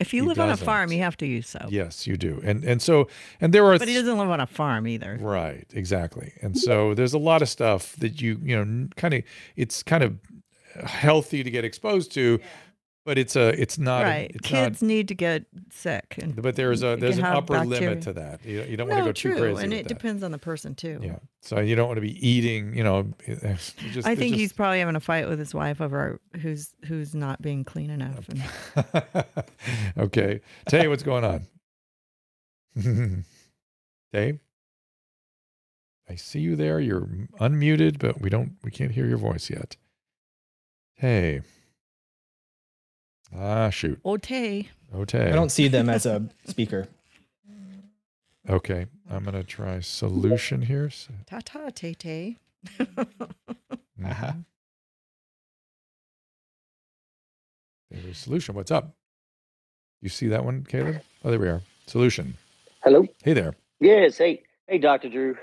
If you He live on a farm, you have to use soap. Yes, you do. And and so and there are But he doesn't live on a farm either. Right, exactly. And so there's a lot of stuff that you, you know, kind of it's kind of healthy to get exposed to, but it's a it's not right. it's Kids need to get sick. And but there's a there's an upper bacteria. limit to that. You, you don't no, want to go true. too crazy and it that. depends on the person too. Yeah. So you don't want to be eating, you know, [LAUGHS] just, I think just- he's probably having a fight with his wife over who's who's not being clean enough. And [LAUGHS] okay. Tay, what's going on? [LAUGHS] Tay? I see you there. You're unmuted, but we don't we can't hear your voice yet. Hey. Ah, shoot. Ote. Okay. I don't see them as a speaker. Okay. I'm gonna try solution here. So- Ta ta Tay Tay. Mhm. There's a solution. What's up? You see that one, Caleb? Oh, there we are. Solution. Hello. Hey there. Yes. Hey, hey, Doctor Drew.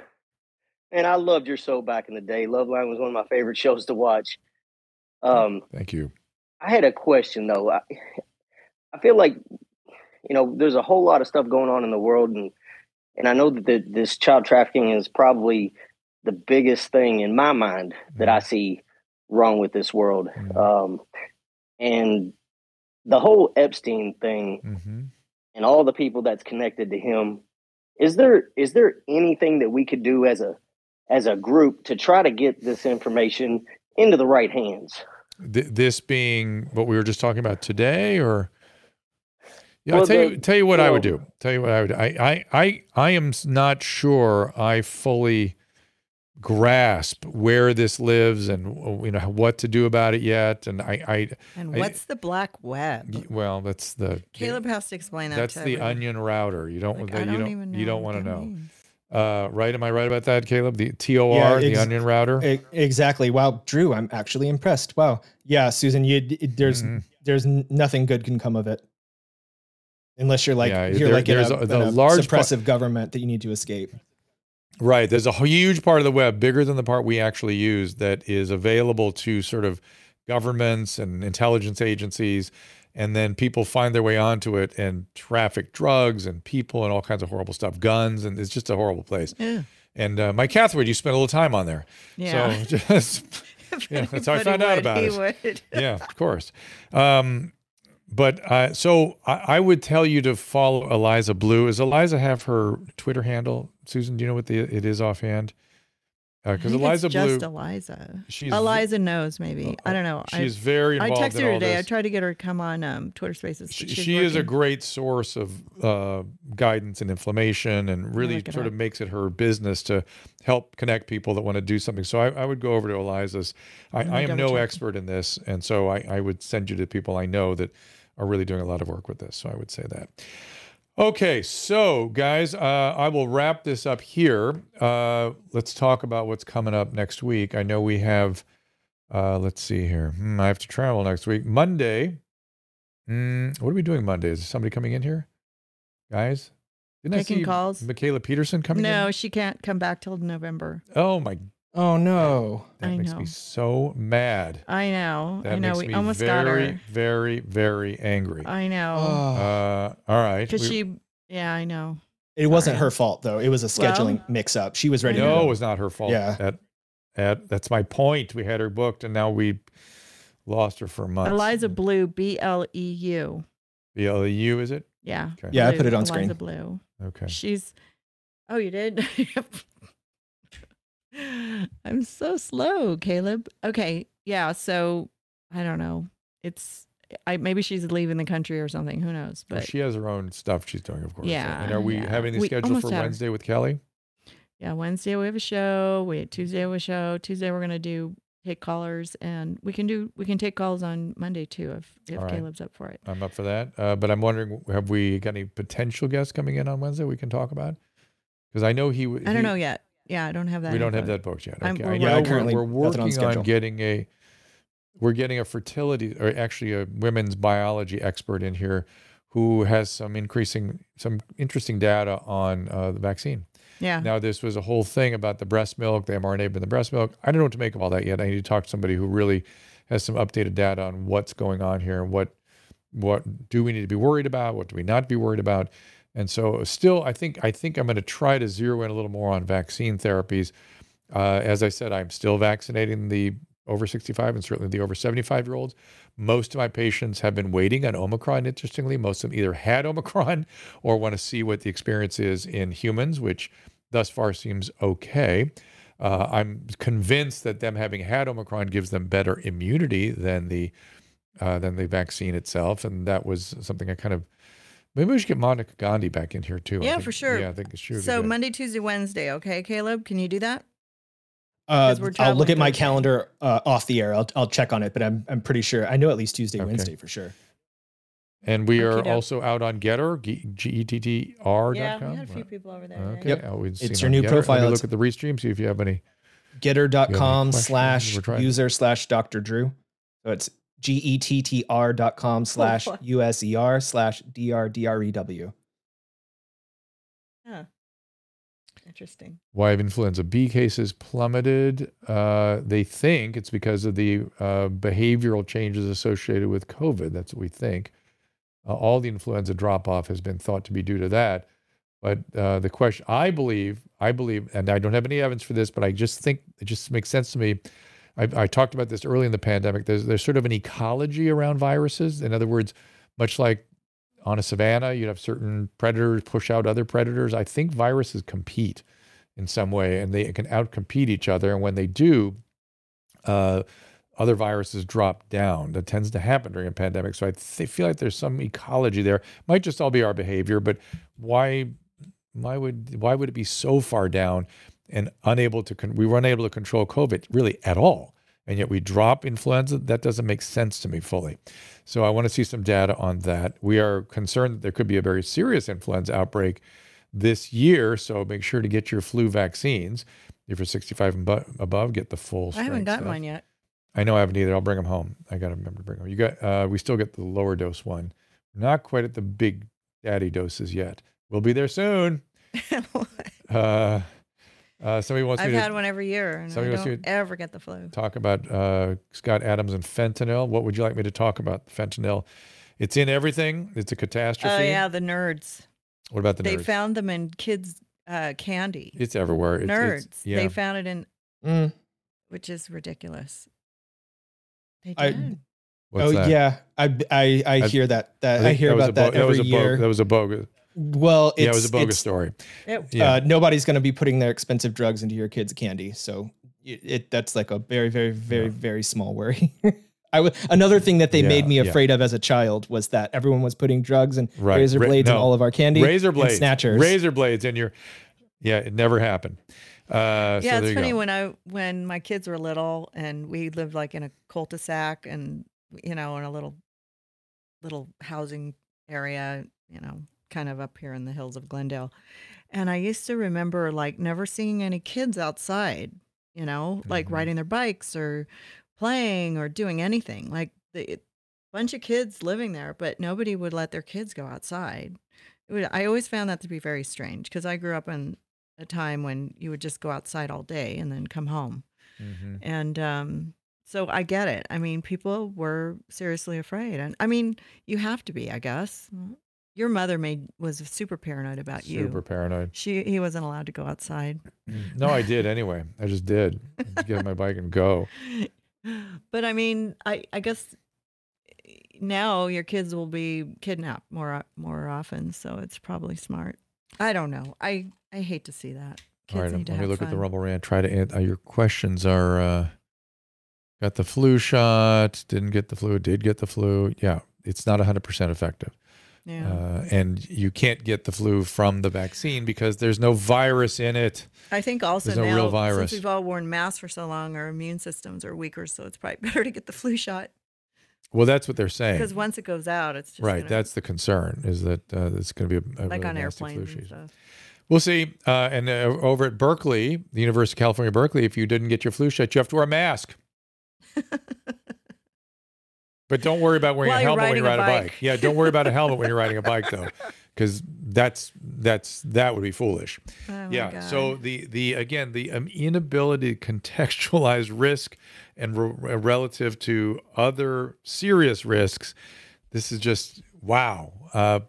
And I loved your show back in the day. Loveline was one of my favorite shows to watch. Um, Thank you. I had a question though. I, [LAUGHS] I feel like you know there's a whole lot of stuff going on in the world, and and I know that the, this child trafficking is probably the biggest thing in my mind that I see wrong with this world. Um, and the whole Epstein thing Mm-hmm. and all the people that's connected to him is there is there anything that we could do as a as a group to try to get this information into the right hands Th- this being what we were just talking about today, or yeah, I'll tell the- you tell you what you I would do. Tell you what I would. Do. I I I I am not sure I fully grasp where this lives and uh, you know what to do about it yet. And I I And I- what's the black web? well, that's the Caleb has to explain that. that's to the everyone. onion router. You don't Like, that I you don't don't even you don't want to that know. Uh, right? Am I right about that, Caleb? The T O R, the ex- onion router. exactly. Wow, Drew, I'm actually impressed. Wow. Yeah, Susan, you there's Mm-hmm. there's nothing good can come of it. Unless you're like Yeah, you're there- like in there's a, a- the in a large part- suppressive government that you need to escape. Right. There's a huge part of the web, bigger than the part we actually use, that is available to sort of governments and intelligence agencies. And then people find their way onto it and traffic drugs and people and all kinds of horrible stuff, guns. And it's just a horrible place. Yeah. And uh, Mike Cathwood, you spent a little time on there. Yeah. So [LAUGHS] just, yeah, that's how I found out about it. would. [LAUGHS] yeah, of course. Um, but uh, so I, I would tell you to follow Eliza Bleu. Does Eliza have her Twitter handle? Susan, do you know what the, it is offhand? Because think Eliza Bleu, just Eliza. she's- Eliza knows maybe. I don't know. she I- very I texted her today. I tried to get her to come on um, Twitter Spaces. she, she's she is a great source of uh, guidance and inflammation and really sort up. of makes it her business to help connect people that want to do something. So I, I would go over to Eliza's. I, I am no check. expert in this. And so I, I would send you to people I know that are really doing a lot of work with this. So I would say that. Okay, so guys, uh, I will wrap this up here. Uh, let's talk about what's coming up next week. I know we have, uh, let's see here. Hmm, I have to travel next week. Monday. Mm, what are we doing Monday? Is somebody coming in here? Guys? Didn't I Taking see calls? Mikhaila Peterson coming in? No, she can't come back till November. Oh my Oh no. that I makes know. me so mad. I know. That I know. makes We me almost very, got her. very, very angry. I know. Oh. Uh, all right. Because We- she, yeah, I know. It wasn't Sorry. her fault though. It was a Well- scheduling mix-up. She was ready. to No, it was not her fault. Yeah. At, at, that's my point. We had her booked, and now we lost her for months. Eliza Bleu, B L E U. B L E U is it? Yeah. Okay. Yeah, I put it on screen. Eliza screen. Bleu. Okay. She's. Oh, you did. [LAUGHS] I'm so slow, Caleb. Okay, yeah. So I don't know. It's I maybe she's leaving the country or something. Who knows? But she has her own stuff she's doing, of course. Yeah, And are we yeah. having the We schedule for had her. Wednesday with Kelly? yeah, Wednesday we have a show. We Tuesday we have a show. Tuesday we're gonna do take callers, and we can do we can take calls on Monday too if if right. Caleb's up for it. I'm up for that. Uh, but I'm wondering, have we got any potential guests coming in on Wednesday we can talk about? Because I know he. I don't he- know yet. Yeah, I don't have that. we don't have that booked yet. I'm- Okay. we're I working know on we're, currently we're nothing on working on schedule. getting a. We're getting a fertility, or actually a women's biology expert in here, who has some increasing, some interesting data on uh, the vaccine. Yeah. Now, this was a whole thing about the breast milk, the mRNA in the breast milk. I don't know what to make of all that yet. I need to talk to somebody who really has some updated data on what's going on here. What what do we need to be worried about? What do we not be worried about? And so, still, I think I think I'm going to try to zero in a little more on vaccine therapies. Uh, as I said, I'm still vaccinating the over 65 and certainly the over 75 year olds. Most of my patients have been waiting on Omicron. Interestingly, most of them either had [LAUGHS] Omicron or want to see what the experience is in humans, which thus far seems okay. Uh, I'm convinced that them having had Omicron gives them better immunity than the uh, than the vaccine itself, and that was something I kind of maybe we should get Monica Gandhi back in here too. Yeah, think- for sure. Yeah, I think she would So good. Monday, Tuesday, Wednesday. Okay, Caleb, can you do that? Uh, 'Cause we're I'll look at my Thursday. calendar uh, off the air. I'll I'll check on it, but I'm I'm pretty sure I know at least Tuesday, Okay. Wednesday for sure. And we are Okey-doke. also out on GETTR, G E T T R Yeah, dot we com. had a few people over there. Okay. Yep. Oh, It's your new GETTR. Let profile. me look at the restream, see if you have any. GETTR.com questions? slash user slash Dr. Drew. So it's G E T T R dot com [LAUGHS] slash. U S E R slash D R D R E W. Huh. Interesting. Why have influenza B cases plummeted? Uh, they think it's because of the uh, behavioral changes associated with COVID. That's what we think. Uh, all the influenza drop off has been thought to be due to that. But uh, the question, I believe, I believe, and I don't have any evidence for this, but I just think it just makes sense to me. I, I talked about this early in the pandemic. There's there's sort of an ecology around viruses. In other words, much like on a savanna, you'd have certain predators push out other predators. I think viruses compete in some way, and they can outcompete each other. And when they do, uh, other viruses drop down. That tends to happen during a pandemic. So I th- feel like there's some ecology there. Might just all be our behavior, but why? Why would why would it be so far down and unable to con- we were unable to control COVID really at all, and yet we drop influenza? That doesn't make sense to me fully. So I want to see some data on that. We are concerned that there could be a very serious influenza outbreak this year. So make sure to get your flu vaccines. If you're 65 and bu- above, get the full. I haven't stuff. mine yet. I know I haven't either. I'll bring them home. I got to remember to bring them. You got. Uh, we still get the lower dose one. Not quite at the big daddy doses yet. We'll be there soon. [LAUGHS] Uh, uh, somebody wants to. I've me to had one every year, and I somebody wants me don't to ever get the flu. talk about uh, Scott Adams and fentanyl. What would you like me to talk about? Fentanyl. It's in everything. It's a catastrophe. Oh yeah, the nerds. What about the nerds? they nerds? found them in kids' uh, candy. It's everywhere. It's, nerds. It's, yeah. They found it in, Mm. which is ridiculous. They I- did. What's oh that? yeah, I I, I I- hear that that I, think hear was about a that bo- every was a bo- year. that was a bogus. Well, it's, yeah, it was a bogus it's- story. It- Yeah. Uh, nobody's going to be putting their expensive drugs into your kids' candy, so it, it that's like a very very very very small worry. [LAUGHS] I w- another thing that they Yeah, made me yeah. afraid of as a child was that everyone was putting drugs and Right. razor Ra- blades in all of our candy, razor and blades, snatchers. razor blades in your. Yeah, it never happened. Uh, so yeah, there it's funny go. when I when my kids were little and we lived like in a cul-de-sac and you know in a little little housing area, you know, kind of up here in the hills of Glendale. And I used to remember like never seeing any kids outside, you know, like Mhm. riding their bikes or playing or doing anything. Like the bunch of kids living there, but nobody would let their kids go outside. It would, I always found that to be very strange because I grew up in a time when you would just go outside all day and then come home. Mhm. And um, so I get it. I mean, people were seriously afraid. And I mean, you have to be, I guess. Your mother made was super paranoid about you. Super paranoid. She he wasn't allowed to go outside. No, I did anyway. I just did. Just get on my bike and go. [LAUGHS] But I mean, I I guess now your kids will be kidnapped more more often, so it's probably smart. I don't know. I I hate to see that. Kids All right, need to let me look at the fun. Rumble Rant. Try to answer uh, your questions are uh, got the flu shot, didn't get the flu, did get the flu. Yeah, it's not 100% effective. Yeah. Uh, and you can't get the flu from the vaccine because there's no virus in it. I think also There's no now, real virus. since we've all worn masks for so long, our immune systems are weaker, so it's probably [LAUGHS] better to get the flu shot Well, that's what they're saying. because once it goes out, it's just right. gonna- That's the concern is that uh, it's going to be a, a like really on flu airplanes and stuff. We'll see. Uh, and uh, over at Berkeley, the University of California, Berkeley, if you didn't get your flu shot, you have to wear a mask. [LAUGHS] but don't worry about wearing a helmet when riding riding a bike. bike. Yeah, don't worry about a helmet when you're riding a bike though, [LAUGHS] because that's that's that would be foolish. Oh yeah. So the the again the um, inability to contextualize [LAUGHS] risk and re- relative to other serious risks. This is just wow. Uh,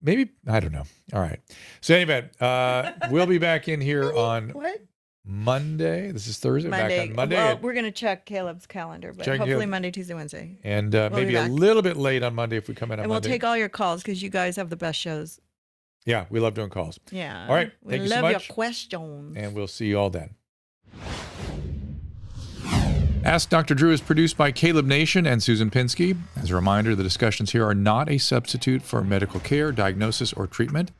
maybe I don't know. All right. So anyway, uh, we'll be back in here [LAUGHS] on What? Monday. This is Thursday. Monday. Back on Monday. Well, we're gonna check Caleb's calendar, but hopefully Caleb. Monday, Tuesday, Wednesday, and uh, we'll maybe a little bit late on Monday if we come in on and we'll Monday. take all your calls because you guys have the best shows. yeah, we love doing calls. Yeah. All right. We Thank you love so your questions. and we'll see you all then. Ask Dr. Drew is produced by Caleb Nation and Susan Pinsky. As a reminder, the discussions here are not a substitute for medical care, diagnosis, or treatment.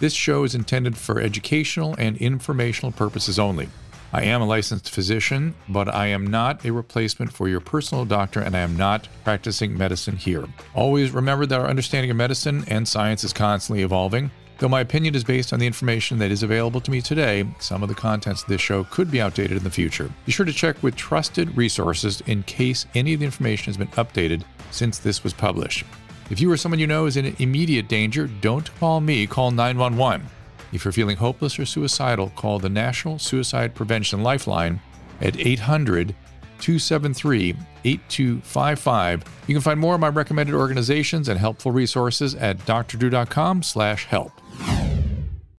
This show is intended for educational and informational purposes only. I am a licensed physician, but I am not a replacement for your personal doctor, and I am not practicing medicine here. Always remember that our understanding of medicine and science is constantly evolving. Though my opinion is based on the information that is available to me today, some of the contents of this show could be outdated in the future. Be sure to check with trusted resources in case any of the information has been updated since this was published. If you or someone you know is in immediate danger, don't call me, call 911. If you're feeling hopeless or suicidal, call the National Suicide Prevention Lifeline at 800 273 8255. You can find more of my recommended organizations and helpful resources at drdrew.com slash help.